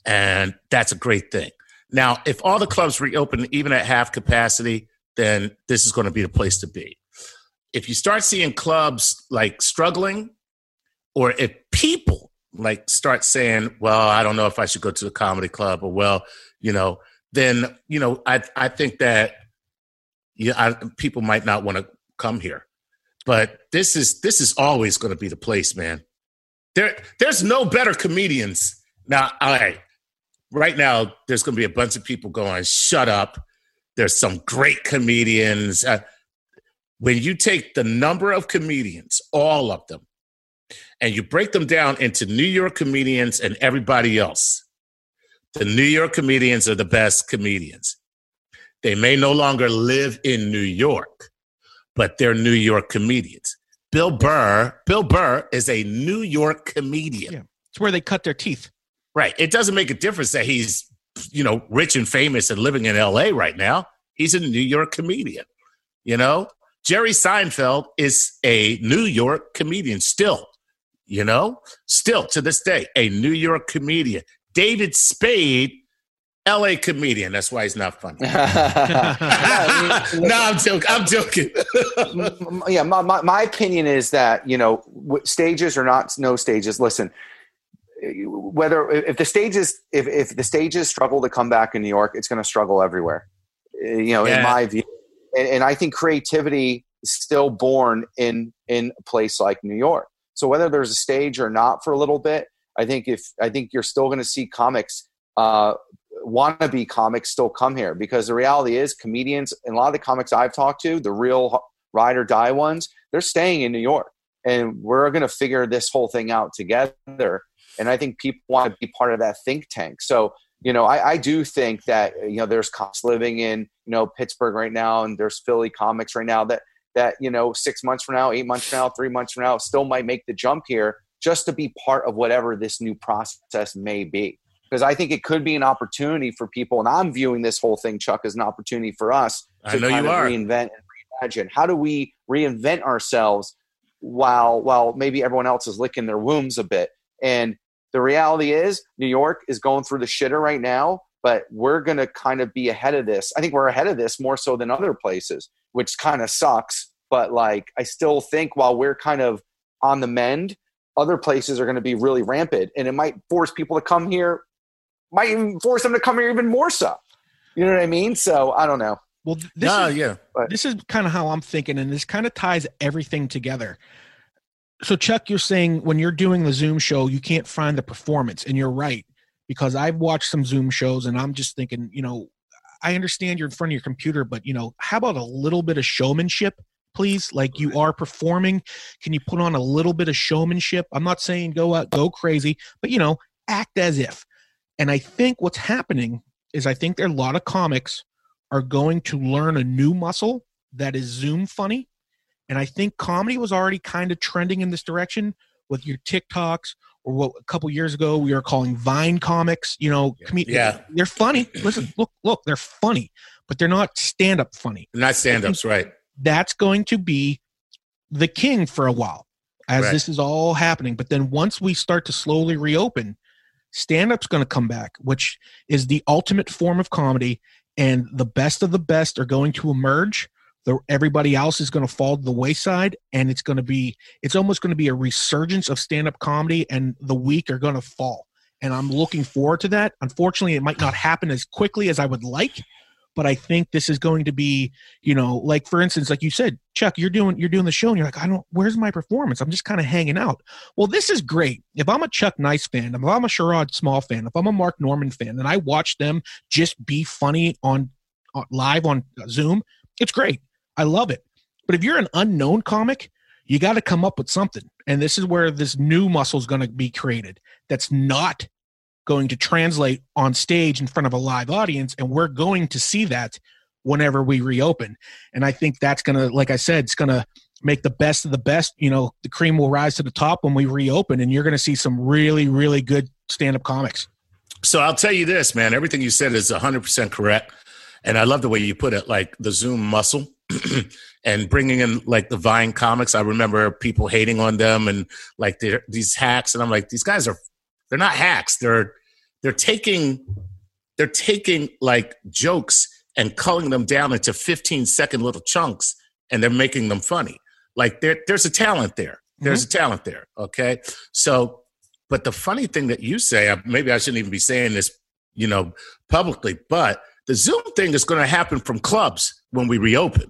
and that's a great thing. Now, if all the clubs reopen even at half capacity, then this is going to be the place to be. If you start seeing clubs like struggling, or if people like start saying, "Well, I don't know if I should go to the comedy club," or "Well, you know," then you know, I I think that yeah, I, people might not want to come here. But this is this is always going to be the place, man. There, there's no better comedians now. All right, right now there's going to be a bunch of people going, "Shut up." There's some great comedians. Uh, when you take the number of comedians, all of them, and you break them down into New York comedians and everybody else, the New York comedians are the best comedians. They may no longer live in New York, but they're New York comedians. Bill Burr, Bill Burr is a New York comedian. Yeah. It's where they cut their teeth. Right. It doesn't make a difference that he's, you know, rich and famous and living in LA right now. He's a New York comedian. You know, Jerry Seinfeld is a New York comedian still, you know, still to this day, a New York comedian. David Spade LA comedian. That's why he's not funny. no, I'm joking. I'm joking. yeah, my, my, my, opinion is that, you know, stages or not no stages, listen, eh, whether if the stages if, if the stages struggle to come back in New York, it's going to struggle everywhere. Eh, you know, yeah. in my view. And, and I think creativity is still born in in a place like New York. So whether there's a stage or not for a little bit, I think if I think you're still going to see comics uh, wannabe comics still come here because the reality is comedians and a lot of the comics I've talked to, the real ride or die ones, they're staying in New York. And we're going to figure this whole thing out together. And I think people want to be part of that think tank. So, you know, I, I do think that, you know, there's cops living in, you know, Pittsburgh right now and there's Philly comics right now that, that, you know, six months from now, eight months from now, three months from now still might make the jump here just to be part of whatever this new process may be because I think it could be an opportunity for people. And I'm viewing this whole thing, Chuck, as an opportunity for us to kind of reinvent and reimagine. How do we reinvent ourselves while while maybe everyone else is licking their wounds a bit? And the reality is, New York is going through the shitter right now, but we're going to kind of be ahead of this. I think we're ahead of this more so than other places, which kind of sucks. But like, I still think while we're kind of on the mend, other places are going to be really rampant and it might force people to come here might even force them to come here even more so. You know what I mean? So I don't know. Well, this no, is, yeah. But, this is kind of how I'm thinking, and this kind of ties everything together. So, Chuck, you're saying when you're doing the Zoom show, you can't find the performance, and you're right because I've watched some Zoom shows, and I'm just thinking, you know, I understand you're in front of your computer, but you know, how about a little bit of showmanship? please like you are performing can you put on a little bit of showmanship i'm not saying go out go crazy but you know act as if and I think what's happening is I think there are a lot of comics are going to learn a new muscle that is Zoom funny. And I think comedy was already kind of trending in this direction with your TikToks or what a couple years ago we were calling Vine comics. You know, com- yeah, they're funny. Listen, look, look, they're funny, but they're not stand up funny. not stand ups, right? That's going to be the king for a while as right. this is all happening. But then once we start to slowly reopen, stand up's going to come back, which is the ultimate form of comedy, and the best of the best are going to emerge. The, everybody else is going to fall to the wayside, and it's going to be it's almost going to be a resurgence of stand up comedy, and the weak are going to fall. And I'm looking forward to that. Unfortunately, it might not happen as quickly as I would like, but I think this is going to be, you know, like for instance, like you said, Chuck, you're doing you're doing the show and you're like, I don't where's my performance? I'm just kind of hanging out. Well, this is great. If I'm a Chuck Nice fan, if I'm a Sherrod Small fan, if I'm a Mark Normand fan, and I watch them just be funny on, on live on Zoom, it's great. I love it. But if you're an unknown comic, you got to come up with something. And this is where this new muscle is going to be created that's not going to translate on stage in front of a live audience and we're going to see that whenever we reopen and i think that's going to like i said it's going to make the best of the best. You know, the cream will rise to the top when we reopen, and you're going to see some really, really good stand up comics. So I'll tell you this, man. Everything you said is 100% correct. And I love the way you put it, like the Zoom muscle and bringing in like the Vine comics. I remember people hating on them and like they're these hacks. And I'm like, these guys are, they're not hacks. They're, they're taking, they're taking like jokes and culling them down into 15 second little chunks and they're making them funny. Like there, there's a talent there. There's mm-hmm. a talent there. Okay. So, but the funny thing that you say, maybe I shouldn't even be saying this, you know, publicly, but the Zoom thing is going to happen from clubs when we reopen.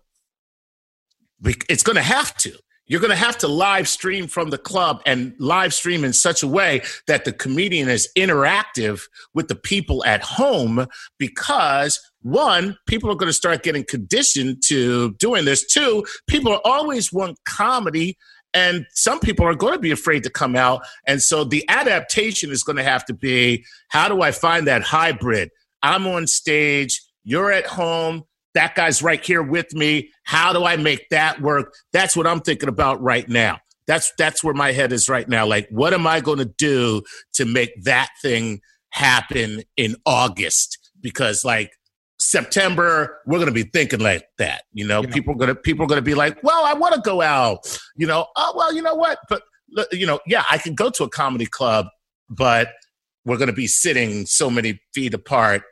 It's going to have to. You're going to have to live stream from the club and live stream in such a way that the comedian is interactive with the people at home because one, people are going to start getting conditioned to doing this. Two, people always want comedy and some people are going to be afraid to come out. And so the adaptation is going to have to be how do I find that hybrid? I'm on stage, you're at home, that guy's right here with me. How do I make that work? That's what I'm thinking about right now. That's that's where my head is right now. Like, what am I going to do to make that thing happen in August? Because like September, we're going to be thinking like that. You know, yeah. people are going to people are going to be like, well, I want to go out. You know, oh well, you know what? But you know, yeah, I can go to a comedy club, but we're going to be sitting so many feet apart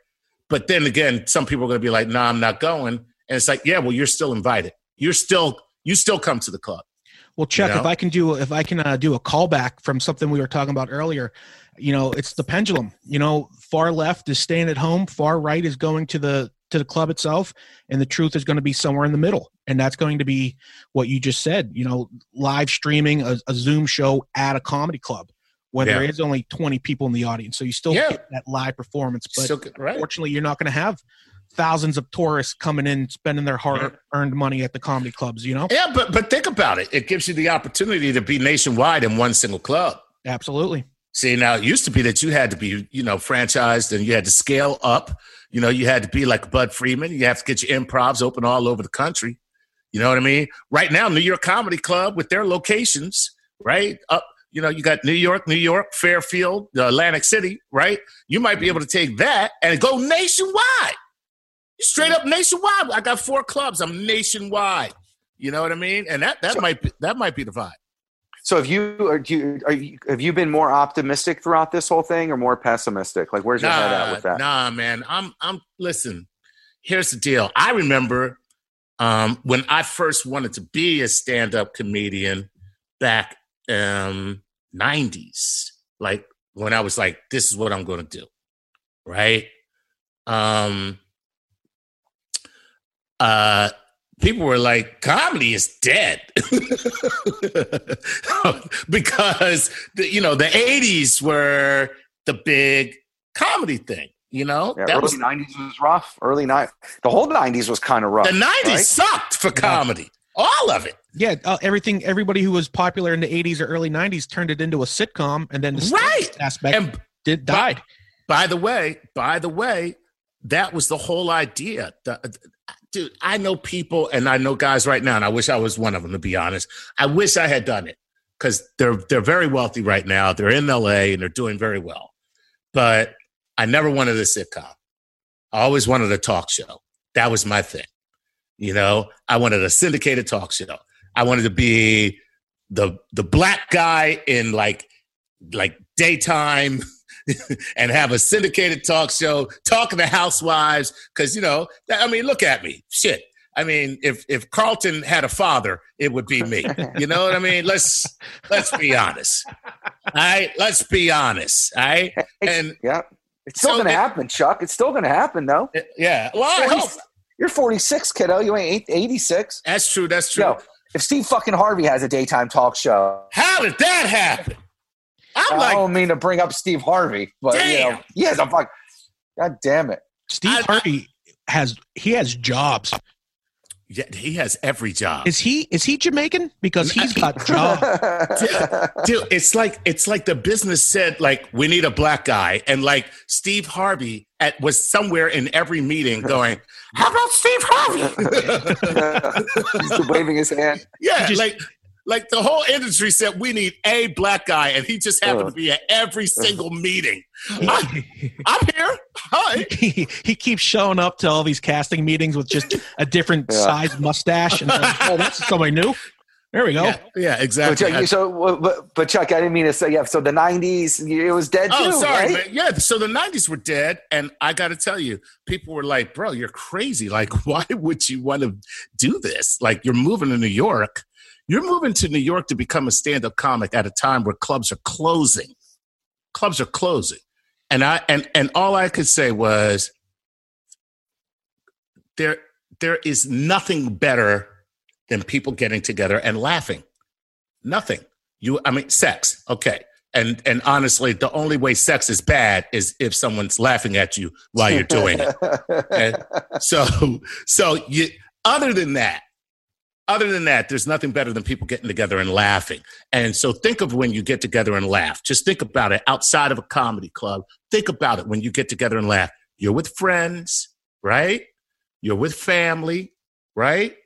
but then again, some people are going to be like, "No, nah, I'm not going." And it's like, "Yeah, well, you're still invited. You're still you still come to the club." Well, Chuck, you know? if I can do if I can uh, do a callback from something we were talking about earlier, you know, it's the pendulum. You know, far left is staying at home, far right is going to the to the club itself, and the truth is going to be somewhere in the middle, and that's going to be what you just said. You know, live streaming a, a Zoom show at a comedy club where yeah. there is only 20 people in the audience. So you still yeah. get that live performance. But still, right. unfortunately, you're not going to have thousands of tourists coming in spending their hard earned money at the comedy clubs, you know? Yeah, but but think about it. It gives you the opportunity to be nationwide in one single club. Absolutely. See, now it used to be that you had to be, you know, franchised and you had to scale up. You know, you had to be like Budd Friedman You have to get your improvs open all over the country. You know what I mean? Right now, New York Comedy Club with their locations, right? Up you know, you got New York, New York, Fairfield, Atlantic City, right? You might be able to take that and go nationwide. Straight up nationwide. I got four clubs. I'm nationwide. You know what I mean? And that that so, might be that might be the vibe. So have you, are you, are you have you been more optimistic throughout this whole thing or more pessimistic? Like where's your nah, head at with that? Nah, man. I'm I'm listen. Here's the deal. I remember um, when I first wanted to be a stand-up comedian back um, 90s, like when I was like, this is what I'm going to do. Right. Um, uh, people were like, comedy is dead because the, you know the '80s were the big comedy thing. You know, yeah, that early was, '90s was rough. Early night, the whole '90s was kind of rough. The '90s right? sucked for comedy. All of it. Yeah, uh, everything. Everybody who was popular in the '80s or early '90s turned it into a sitcom, and then the right aspect and did died. By, by, the way, by the way, that was the whole idea. The, dude, I know people, and I know guys right now, and I wish I was one of them. To be honest, I wish I had done it because they're they're very wealthy right now. They're in LA and they're doing very well. But I never wanted a sitcom. I always wanted a talk show. That was my thing. You know, I wanted a syndicated talk show. I wanted to be the the black guy in like like daytime and have a syndicated talk show talking to housewives because you know I mean look at me. Shit. I mean if if Carlton had a father it would be me. You know what I mean? Let's let's be honest. All right let's be honest all right and yeah. It's still so gonna it, happen Chuck. It's still gonna happen though. Yeah. Well I hope you're 46 kiddo you ain't 86 that's true that's true Yo, if Steve fucking Harvey has a daytime talk show. How did that happen? I'm I don't mean to bring up Steve Harvey, but damn. you know, he has a fuck. God damn it. Steve I, Harvey has he has jobs. Yeah, he has every job. Is he is he Jamaican? Because he's got job. Dude, it's like it's like the business said, like we need a black guy, and like Steve Harvey at was somewhere in every meeting going, "How about Steve Harvey?" He's waving his hand. Yeah, Just- like like the whole industry said we need a black guy, and he just happened Uh. to be at every single meeting. I, I'm here. Hi. he, he keeps showing up to all these casting meetings with just a different Yeah. size mustache and like, oh that's somebody new there we go Yeah, yeah, But, exactly. Chuck, so, but, but Chuck, I didn't mean to say. Yeah, so the '90s, it was dead too. Oh, too, sorry, right? man. Yeah, so the '90s were dead, and I got to tell you, people were like, "Bro, you're crazy! Like, why would you want to do this? Like, you're moving to New York. You're moving to New York to become a stand-up comic at a time where clubs are closing. Clubs are closing, and I and and all I could say was, there there is nothing better than people getting together and laughing. Nothing. You, I mean, sex. Okay. And and honestly, the only way sex is bad is if someone's laughing at you while you're doing it. Okay? So so you other than that, other than that, there's nothing better than people getting together and laughing. And so think of when you get together and laugh. Just think about it outside of a comedy club. Think about it when you get together and laugh. You're with friends, right? You're with family, right?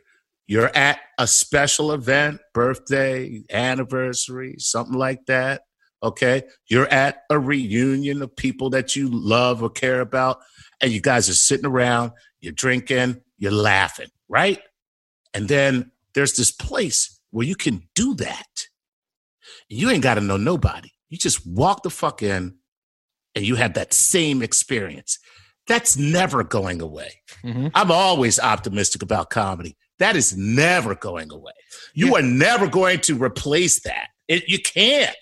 You're at a special event, birthday, anniversary, something like that. Okay. You're at a reunion of people that you love or care about, and you guys are sitting around, you're drinking, you're laughing, right? And then there's this place where you can do that. You ain't got to know nobody. You just walk the fuck in and you have that same experience. That's never going away. Mhm. I'm always optimistic about comedy. That is never going away. You are never going to replace that. It, you can't.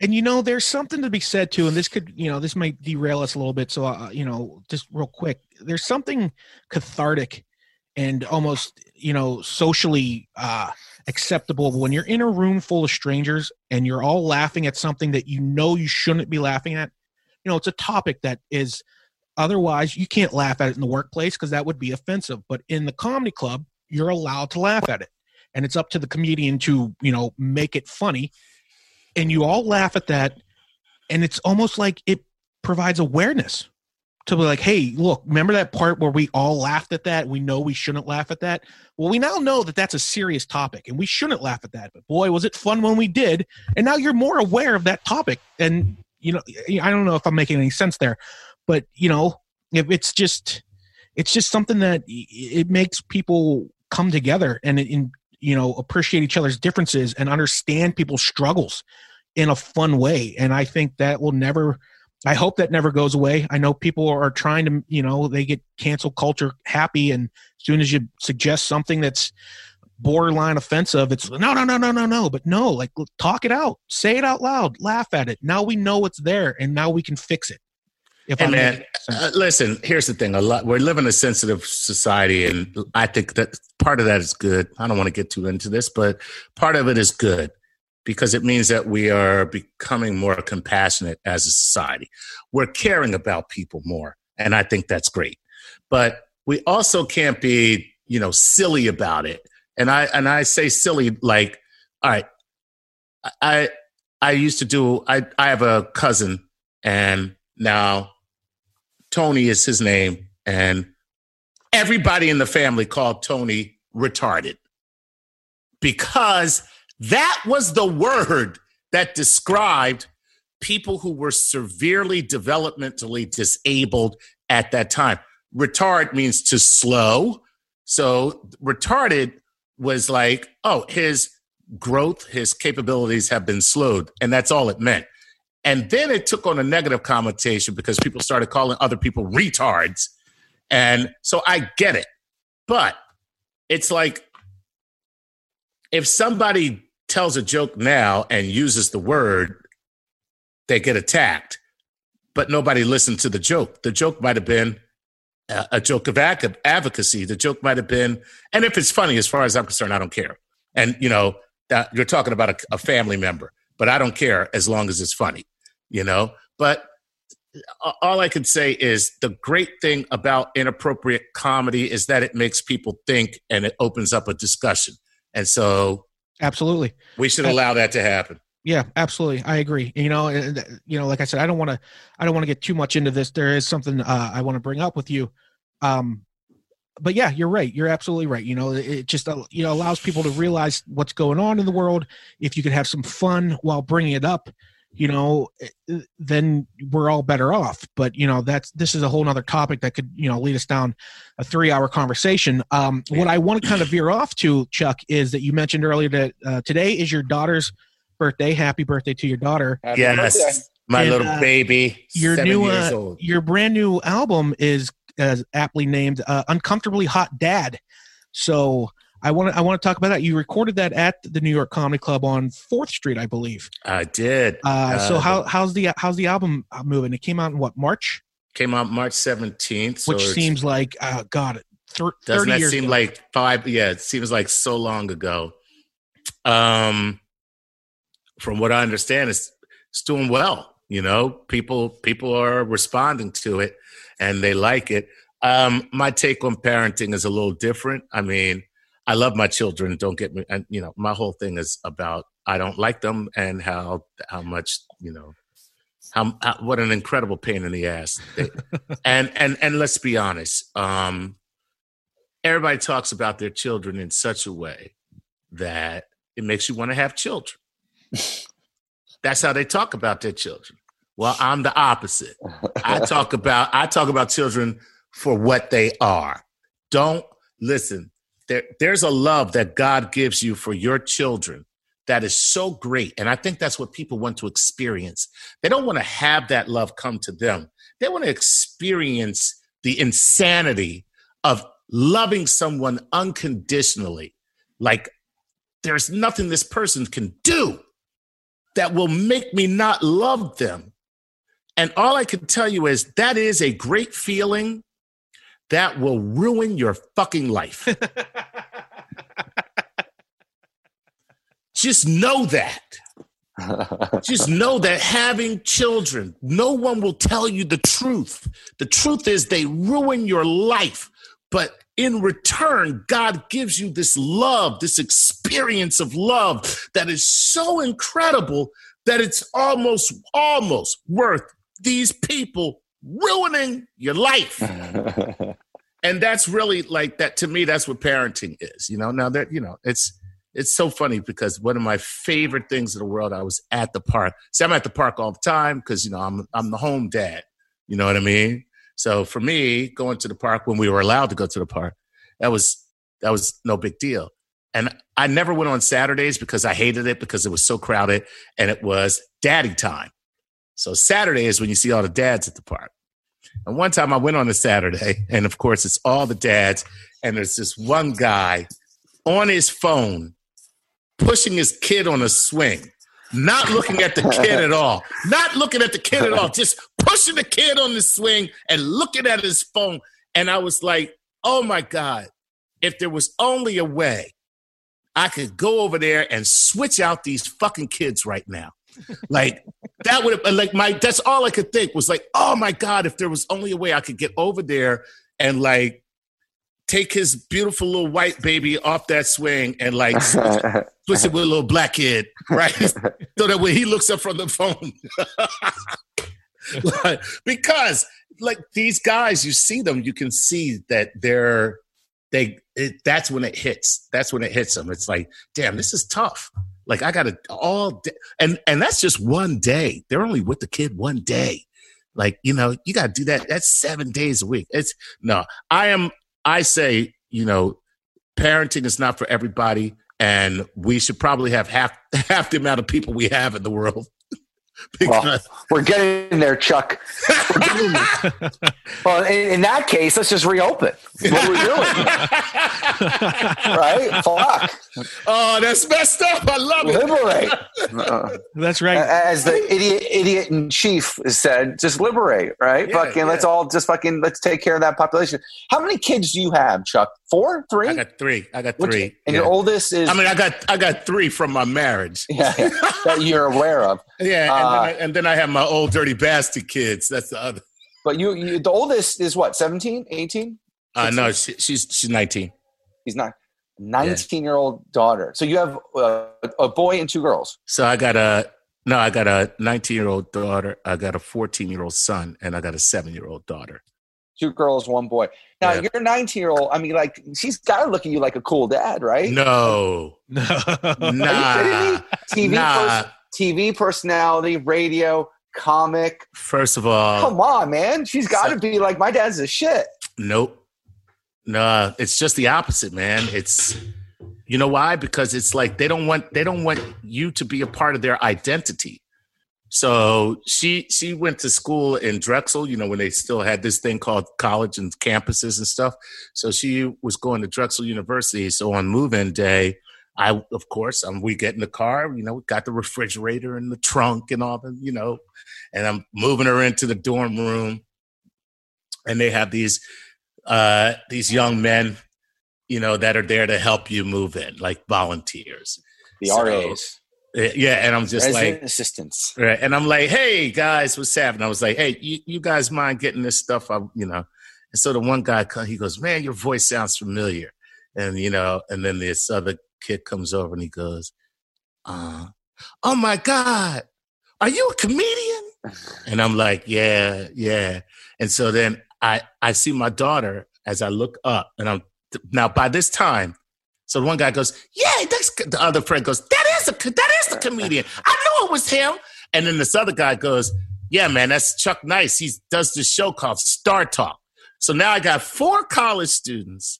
and you know there's something to be said too and this could you know this might derail us a little bit so uh, you know just real quick there's something cathartic and almost you know socially uh acceptable when you're in a room full of strangers and you're all laughing at something that you know you shouldn't be laughing at you know it's a topic that is otherwise you can't laugh at it in the workplace because that would be offensive. But in the comedy club you're allowed to laugh at it. And it's up to the comedian to you know make it funny. And you all laugh at that. And it's almost like it provides awareness to be like hey look remember that part where we all laughed at that? We know we shouldn't laugh at that. Well we now know that that's a serious topic and we shouldn't laugh at that. But boy was it fun when we did. And now you're more aware of that topic. And you know i don't know if i'm making any sense there but you know if it's just it's just something that it makes people come together and in you know appreciate each other's differences and understand people's struggles in a fun way. And i think that will never i hope that never goes away. I know people are trying to you know they get cancel culture happy and as soon as you suggest something that's borderline offensive it's no no no no no no. But no like talk it out. Say it out loud. Laugh at it. Now we know it's there and now we can fix it if Hey, I'm man. Uh, listen, here's the thing. A lot we live in a sensitive society, and I think that part of that is good. I don't want to get too into this, but part of it is good because it means that we are becoming more compassionate as a society. We're caring about people more, and I think that's great. But we also can't be, you know, silly about it. And I and I say silly like, all right, I I used to do. I I have a cousin, and now Tony is his name, and everybody in the family called Tony retarded because that was the word that described people who were severely developmentally disabled at that time. Retard means to slow. So retarded was like, oh, his growth, his capabilities have been slowed. And that's all it meant. And then it took on a negative connotation because people started calling other people retards. And so I get it. But it's like if somebody tells a joke now and uses the word, they get attacked. But nobody listened to the joke. The joke might have been a, joke of advocacy. The joke might have been, and if it's funny, as far as I'm concerned, I don't care. And you know, that you're talking about a, a family member, but I don't care as long as it's funny, you know. But all I can say is the great thing about inappropriate comedy is that it makes people think and it opens up a discussion. And so, absolutely, we should allow that to happen. Yeah, absolutely. I agree. You know, you know, like I said, I don't want to, I don't want to get too much into this. There is something uh, I want to bring up with you. Um, but yeah, you're right. You're absolutely right. You know, it just uh, you know allows people to realize what's going on in the world. If you could have some fun while bringing it up, you know, eh, then we're all better off. But you know, that's this is a whole other topic that could you know lead us down a three hour conversation. Um, what I want to kind of veer off to, Chuck, is that you mentioned earlier that uh, today is your daughter's birthday. Happy birthday to your daughter. Happy yes. Birthday. My and, little uh, baby, your new, uh, your brand new album is as aptly named uh, "Uncomfortably Hot Dad." So I want to I want to talk about that. You recorded that at the New York Comedy Club on Fourth Street, I believe. I did. Uh, so uh, how how's the how's the album moving? It came out in what March? Came out March seventeenth, which seems like uh, God. Th- doesn't that seem ago. like five? Yeah, it seems like so long ago. Um, from what I understand, it's it's doing well. You know, people people are responding to it and they like it. Um, my take on parenting is a little different. I mean, I love my children. Don't get me, and you know, my whole thing is about I don't like them and how how much you know how, how what an incredible pain in the ass. They, and and and let's be honest, um, everybody talks about their children in such a way that it makes you want to have children. That's how they talk about their children. Well, I'm the opposite. I talk about I talk about children for what they are. Don't listen. There, there's a love that God gives you for your children that is so great. And I think that's what people want to experience. They don't want to have that love come to them. They want to experience the insanity of loving someone unconditionally. Like there's nothing this person can do that will make me not love them. And all I can tell you is that is a great feeling that will ruin your fucking life. Just know that. Just know that having children, no one will tell you the truth. The truth is they ruin your life. But in return, God gives you this love, this experience of love that is so incredible that it's almost, almost worth these people ruining your life. and that's really like that to me that's what parenting is you know? Now that you know it's it's so funny because one of my favorite things in the world i was at the park. See i'm at the park all the time because you know i'm i'm the home dad you know what i mean? So for me going to the park when we were allowed to go to the park that was that was no big deal. And i never went on saturdays because i hated it because it was so crowded and it was daddy time so Saturday is when you see all the dads at the park. And one time I went on a Saturday, and of course it's all the dads, and there's this one guy on his phone pushing his kid on a swing, not looking at the kid at all, not looking at the kid at all, just pushing the kid on the swing and looking at his phone. And I was like, oh my God, if there was only a way I could go over there and switch out these fucking kids right now like that would have like my that's all I could think was like, oh my God, if there was only a way I could get over there and like take his beautiful little white baby off that swing and like switch, switch it with a little black kid, right? so that when he looks up from the phone. like, because like these guys, you see them, you can see that they're they it, that's when it hits. That's when it hits them. It's like, damn, this is tough. Like I got to all day, and and that's just one day. They're only with the kid one day. Like you know, you got to do that. That's seven days a week. It's no. I am. I say you know, parenting is not for everybody, and we should probably have half half the amount of people we have in the world well, we're getting there, Chuck. Getting there. well, in, in, that case, let's just reopen what we're doing. right? Fuck. Oh, that's messed up. I love it. Liberate. Uh, that's right. As the idiot idiot in chief said, just liberate, right? Yeah, fucking yeah. let's all just fucking let's take care of that population. How many kids do you have, Chuck? Four, three. I got three. I got Which- three. and yeah. your oldest is I mean, I got I got three from my marriage. yeah, yeah, that you're aware of. Yeah, and, Uh, then I, and then I have my old dirty bastard kids. That's the other. But you, you the oldest is what 17, 18? Uh, no, she, she's she's nineteen. He's not. 19 year old daughter. So you have uh, a boy and two girls. So I got a no, I got a nineteen year old daughter. I got a fourteen year old son, and I got a seven year old daughter. Two girls, one boy. Now Yeah. you're 19 year old. I mean, like she's got to look at you like a cool dad, right? No, No. nah, kidding me? TV, nah. pers- TV personality, radio, comic. First of all, Come on, man. She's got to So- be like my dad's a shit. Nope. No, it's just the opposite, man. It's you know why? Because it's like they don't want they don't want you to be a part of their identity. So she she went to school in Drexel, you know, when they still had this thing called college and campuses and stuff. So she was going to Drexel University. So on move-in day, I of course um, we get in the car, you know, we got the refrigerator and the trunk and all the, you know, and I'm moving her into the dorm room, and they have these uh, these young men, you know, that are there to help you move in, like volunteers. The So, RAs, Yeah, and I'm just resident like, assistants. right, and I'm like, hey guys, what's happening? I was like, hey, you, you guys mind getting this stuff? I, you know, and so the one guy, he goes, man, your voice sounds familiar, and you know, and then this other kid comes over and he goes, uh, oh my god, are you a comedian? And I'm like, yeah, yeah. And so then I I see my daughter as I look up, and I'm now by this time. So one guy goes, yeah, that's the other friend goes, that is a that is the comedian. I knew it was him. And then this other guy goes, yeah, man, that's Chuck Nice. He does this show called StarTalk. So now I got four college students,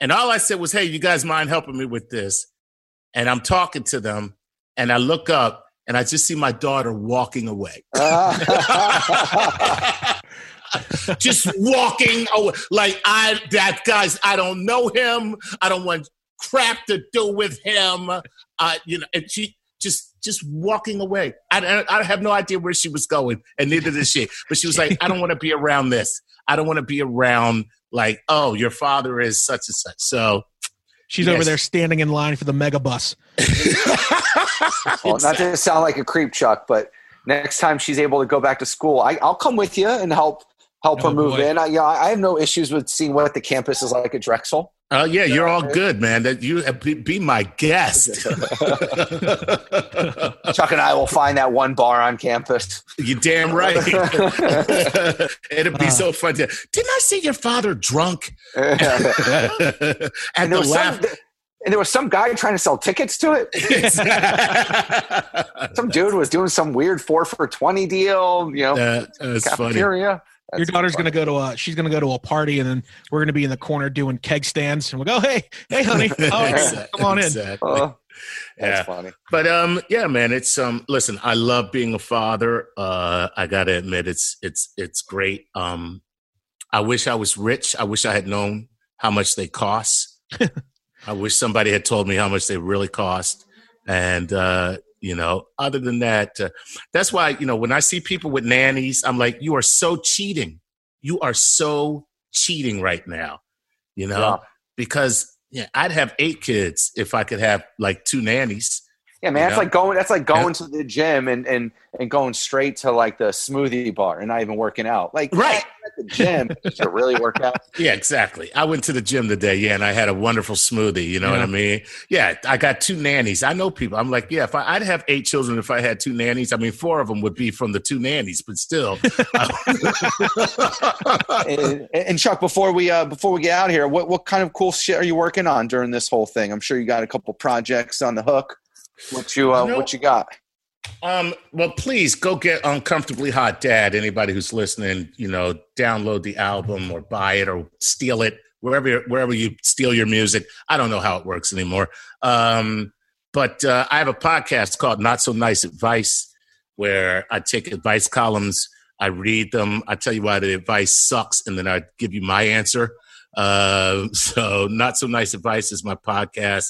and all I said was, hey, you guys mind helping me with this? And I'm talking to them, and I look up, and I just see my daughter walking away. just walking away. Like I that guy's I don't know him. I don't want crap to do with him. Uh, you know, and she just just walking away. I, I, I have no idea where she was going, and neither did she. But she was like, I don't want to be around this. I don't want to be around like, oh, your father is such and such. So She's Yes. over there standing in line for the Megabus. well, not to sound like a creep, Chuck, but next time she's able to go back to school, I, I'll come with you and help help Oh, her move boy. in. I, yeah, I have no issues with seeing what the campus is like at Drexel. Oh yeah, you're all good, man. That you be, be my guest. Chuck and I will find that one bar on campus. you damn right. It'd be so fun to. Didn't I see your father drunk? and, there the was laugh. some, and there was some guy trying to sell tickets to it. Some dude was doing some weird four for twenty deal. You know, Uh, that's funny. Cafeteria. Your daughter's gonna go to a she's gonna go to a party and then we're gonna be in the corner doing keg stands and we'll go, hey, hey honey, oh, Exactly. come on in. Exactly. Oh, that's Yeah. funny. But um, yeah, man, it's um. Listen, I love being a father. Uh, I gotta admit, it's it's it's great. Um, I wish I was rich. I wish I had known how much they cost. I wish somebody had told me how much they really cost. And uh, you know, other than that, uh, that's why you know when I see people with nannies, I'm like, you are so cheating. You are so cheating right now. You know, Yeah. because yeah, I'd have eight kids if I could have like two nannies. Yeah, man, that's Yeah. like going. That's like going Yeah. to the gym and and and going straight to like the smoothie bar and not even working out. Like Right. at the gym to really work out. Yeah, exactly. I went to the gym today, yeah, and I had a wonderful smoothie. You know what I mean? Yeah, I got two nannies. I know people. I'm like, yeah, if I, I'd have eight children if I had two nannies. I mean, four of them would be from the two nannies, but still. and, and Chuck, before we uh, before we get out of here, what what kind of cool shit are you working on during this whole thing? I'm sure you got a couple projects on the hook. What you uh, You know- what you got? Um, well, please go get Uncomfortably Hot Dad. Anybody who's listening, you know, download the album or buy it or steal it wherever wherever you steal your music. I don't know how it works anymore. Um, but uh, I have a podcast called Not So Nice Advice, where I take advice columns, I read them, I tell you why the advice sucks, and then I give you my answer. Uh, so, Not So Nice Advice is my podcast.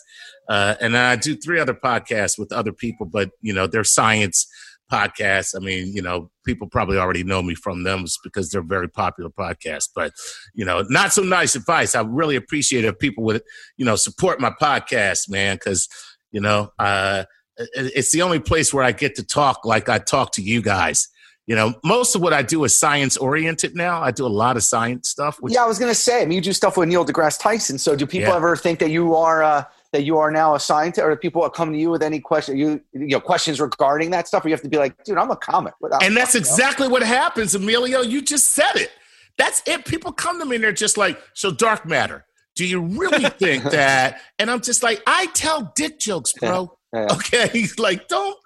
Uh, and I do three other podcasts with other people, but you know, they're science podcasts. I mean, you know, people probably already know me from them because they're very popular podcasts. But you know, not so nice advice. I really appreciate if people would, you know, support my podcast, man, because you know, uh, it's the only place where I get to talk like I talk to you guys. You know, most of what I do is science oriented now. I do a lot of science stuff. Which, yeah, I was going to say, I mean, you do stuff with Neil deGrasse Tyson. So, do people yeah. ever think that you are uh, that you are now assigned to, or people come to you with any question, you you know, questions regarding that stuff? Or you have to be like, dude, I'm a comic. And that's exactly what happens, Emilio. You just said it. That's it. People come to me and they're just like, so dark matter. Do you really think that? And I'm just like, I tell dick jokes, bro. Yeah. Okay, he's like don't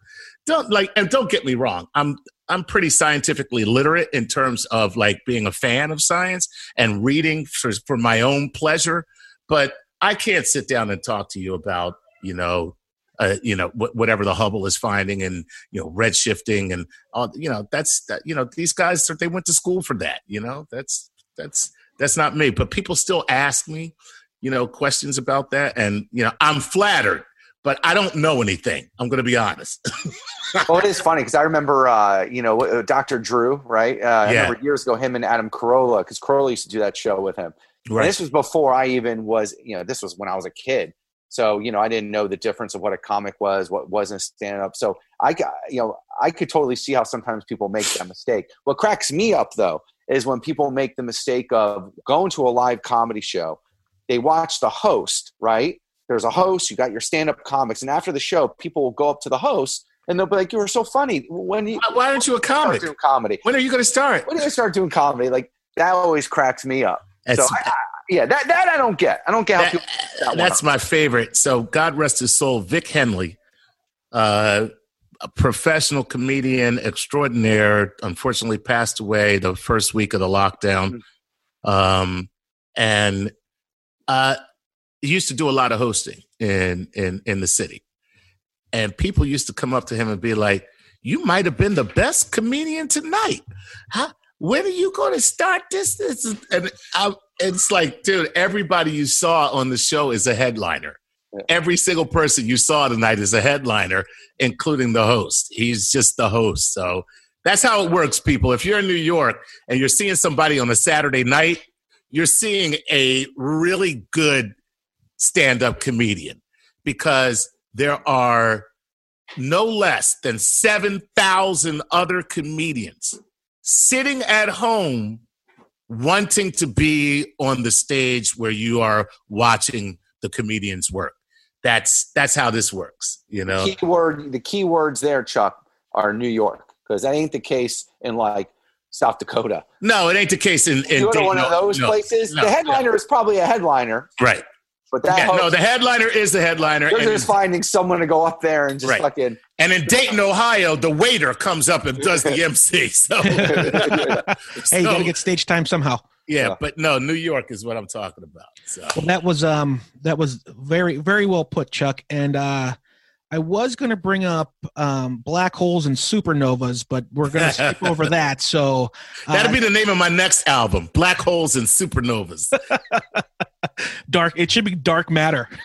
don't like and don't get me wrong. I'm I'm pretty scientifically literate in terms of like being a fan of science and reading for for my own pleasure, but I can't sit down and talk to you about you know uh, you know wh- whatever the Hubble is finding and you know redshifting and all you know that's that you know these guys they went to school for that you know that's that's that's not me but people still ask me you know questions about that and you know I'm flattered but I don't know anything. I'm going to be honest. well, it is funny because I remember, uh, you know, uh, Dr. Drew, right? Uh, I remember years ago, him and Adam Carolla, because Carolla used to do that show with him. Right. And this was before I even was, you know, this was when I was a kid. So, you know, I didn't know the difference of what a comic was, what wasn't stand up. So I got, you know, I could totally see how sometimes people make that mistake. What cracks me up though is when people make the mistake of going to a live comedy show, they watch the host, right? there's a host, you got your stand up comics, and after the show, people will go up to the host and they'll be like, "You were so funny. When you, why, aren't you a comic? Doing comedy. When are you going to start? When do I start doing comedy? Like that always cracks me up. So I, I, yeah, that that I don't get. I don't get that, that That's my favorite. So God rest his soul, Vic Henley, uh, a professional comedian extraordinaire, unfortunately passed away the first week of the lockdown. Mm-hmm. Um, and uh, he used to do a lot of hosting in in in the city, and people used to come up to him and be like, "You might have been the best comedian tonight. How, when are you going to start this?" This and I, it's like, dude, everybody you saw on the show is a headliner. Every single person you saw tonight is a headliner, including the host. He's just the host. So that's how it works, people. If you're in New York and you're seeing somebody on a Saturday night, you're seeing a really good stand up comedian because there are no less than 7,000 other comedians sitting at home wanting to be on the stage where you are watching the comedian's work. That's that's how this works, you know. The key word, the key words there, Chuck, are New York because that ain't the case in like South Dakota. No, it ain't the case in, in Dayton, one of those no, places. No, the headliner no. is probably a headliner, right? But that yeah, no, the headliner is the headliner. They're just finding someone to go up there and just right. fucking. And in Dayton, Ohio, the waiter comes up and does the MC. So, hey, you gotta get stage time somehow. Yeah, yeah, but no, New York is what I'm talking about. So. Well, that was um that was very very well put, Chuck. And uh I was going to bring up um, black holes and supernovas, but we're going to skip over that. So uh, that'll be the name of my next album: Black Holes and Supernovas. dark. It should be dark matter.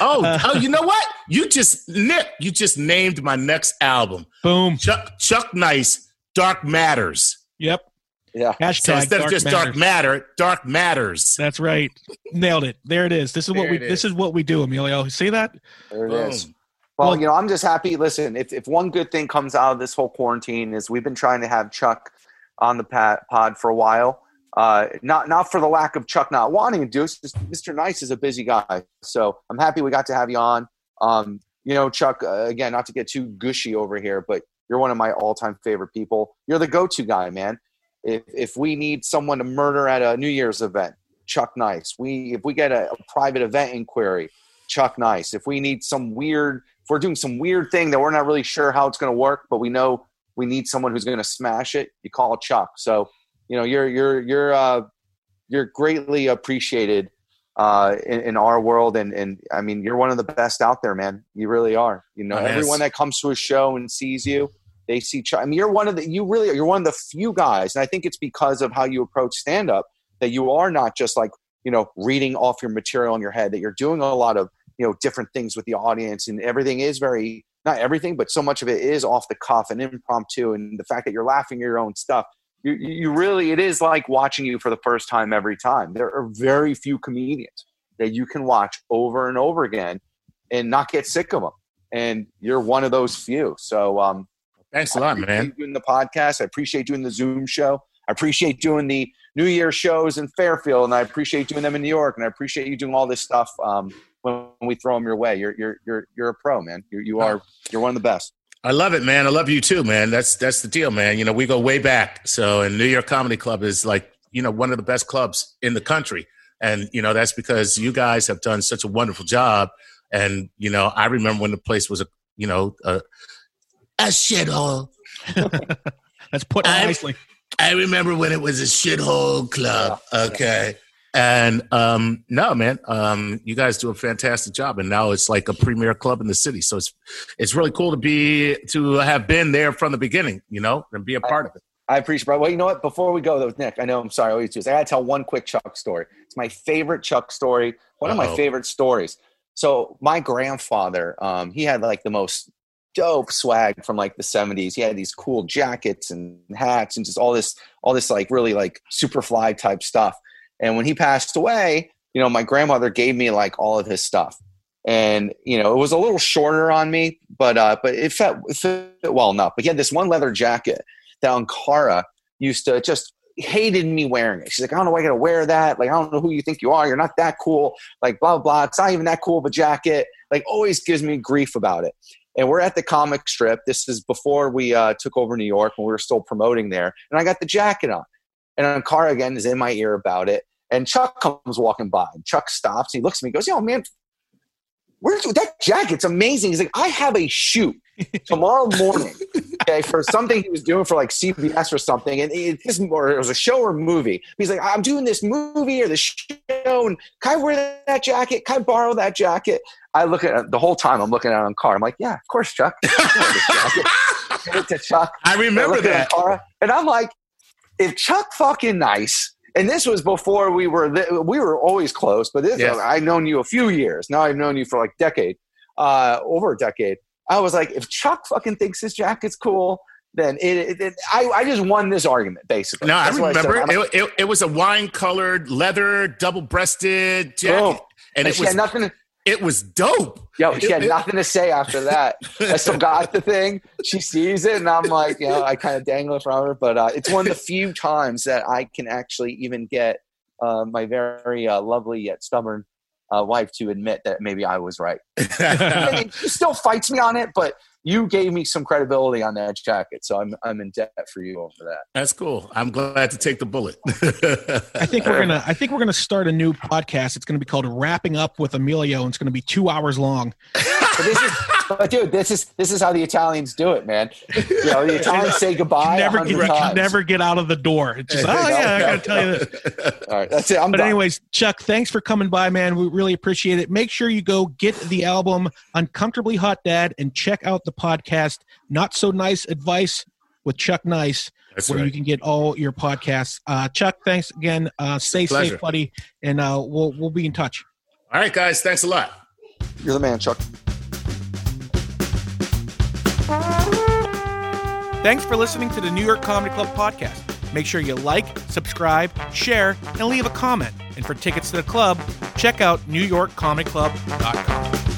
oh, uh, oh, you know what? You just Nick, you just named my next album. Boom. Chuck Chuck Nice, Dark Matters. Yep. Yeah. Hashtag so instead of just matters. dark matter, dark matters. That's right. Nailed it. There it is. This is there what we this is what we do, Emilio. See that? There it Boom. is. Well, well, you know, I'm just happy. Listen, if, if one good thing comes out of this whole quarantine is we've been trying to have Chuck on the pod for a while. Uh, not not for the lack of Chuck not wanting to do it. Mr. Nice is a busy guy, so I'm happy we got to have you on. Um, you know, Chuck. Uh, again, not to get too gushy over here, but you're one of my all-time favorite people. You're the go-to guy, man. If if we need someone to murder at a New Year's event, Chuck Nice. We if we get a, a private event inquiry, Chuck Nice. If we need some weird, if we're doing some weird thing that we're not really sure how it's going to work, but we know we need someone who's going to smash it, you call Chuck. So you know you're you're you're uh, you're greatly appreciated uh, in, in, our world, and and I mean you're one of the best out there, man. You really are. You know, oh, everyone that comes to a show and sees you they see. I mean, you're one of the you really you're one of the few guys, and I think it's because of how you approach stand up that you are not just like you know reading off your material in your head. That you're doing a lot of you know different things with the audience, and everything is very not everything, but so much of it is off the cuff and impromptu, and the fact that you're laughing at your own stuff. You, you really, it is like watching you for the first time every time. There are very few comedians that you can watch over and over again and not get sick of them. And you're one of those few. So, um, thanks a lot, man. Doing the podcast, I appreciate doing the Zoom show. I appreciate doing the New Year shows in Fairfield, and I appreciate doing them in New York, and I appreciate you doing all this stuff. Um, when we throw them your way. You're you're you're you're a pro, man. You you are you're one of the best. I love it, man. I love you too, man. That's that's the deal, man. You know, we go way back. So, and New York Comedy Club is like you know one of the best clubs in the country, and you know that's because you guys have done such a wonderful job. And you know, I remember when the place was a you know a, a shithole. That's put nicely. I remember when it was a shithole club. Okay. And um, no, man, um, you guys do a fantastic job, and now it's like a premier club in the city. So it's it's really cool to be to have been there from the beginning, you know, and be a part I, of it. I appreciate, it. Well, you know what? Before we go, though, Nick, I know I'm sorry, I always do this. I got to tell one quick Chuck story. It's my favorite Chuck story. One Uh-oh. of my favorite stories. So my grandfather, um, he had like the most dope swag from like the 70s. He had these cool jackets and hats and just all this, all this like really like super fly type stuff. And when he passed away, you know, my grandmother gave me like all of his stuff. And you know, it was a little shorter on me, but uh, but it fit, it fit well enough. But he had this one leather jacket that Ankara used to just hated me wearing it. She's like, I don't know why I gotta wear that. Like, I don't know who you think you are. You're not that cool. Like, blah, blah. It's not even that cool of a jacket. Like, always gives me grief about it. And we're at the comic strip. This is before we uh, took over New York when we were still promoting there. And I got the jacket on. And Ankara again is in my ear about it. And Chuck comes walking by. And Chuck stops. He looks at me. He goes, "Yo, man, where's that jacket's amazing." He's like, "I have a shoot tomorrow morning, okay, for something he was doing for like CBS or something, and it, this, or it was a show or movie. He's like, I'm doing this movie or this show, and can I wear that jacket? Can I borrow that jacket? I look at the whole time. I'm looking at it on car. I'm like, yeah, of course, Chuck. to Chuck. I remember I that. Car, and I'm like, if Chuck fucking nice and this was before we were we were always close but this yes. i've known you a few years now i've known you for like a decade uh, over a decade i was like if chuck fucking thinks his jacket's cool then it, it, it I, I just won this argument basically no That's i remember I it, it, it, was a wine colored leather double breasted jacket oh. and, and it was nothing it was dope. Yo, she had nothing to say after that. I still got the thing. She sees it, and I'm like, you know, I kind of dangle it from her. But uh, it's one of the few times that I can actually even get uh, my very uh, lovely yet stubborn uh, wife to admit that maybe I was right. she still fights me on it, but you gave me some credibility on that jacket, so I'm I'm in debt for you over that. That's cool. I'm glad to take the bullet. I think we're gonna I think we're gonna start a new podcast. It's gonna be called Wrapping Up with Emilio, and it's gonna be two hours long. But, this is, but dude, this is this is how the Italians do it, man. You know, the Italians say goodbye. never get, never get out of the door. It's just, oh yeah, I gotta tell you this. All right, that's it. I'm but done. anyways, Chuck, thanks for coming by, man. We really appreciate it. Make sure you go get the album Uncomfortably Hot Dad and check out the podcast Not So Nice Advice with Chuck Nice. That's where right. you can get all your podcasts. Uh, Chuck, thanks again. Uh, stay safe, buddy, and uh, we'll we'll be in touch. All right, guys. Thanks a lot. You're the man, Chuck. Thanks for listening to the New York Comedy Club podcast. Make sure you like, subscribe, share, and leave a comment. And for tickets to the club, check out NewYorkComedyClub.com.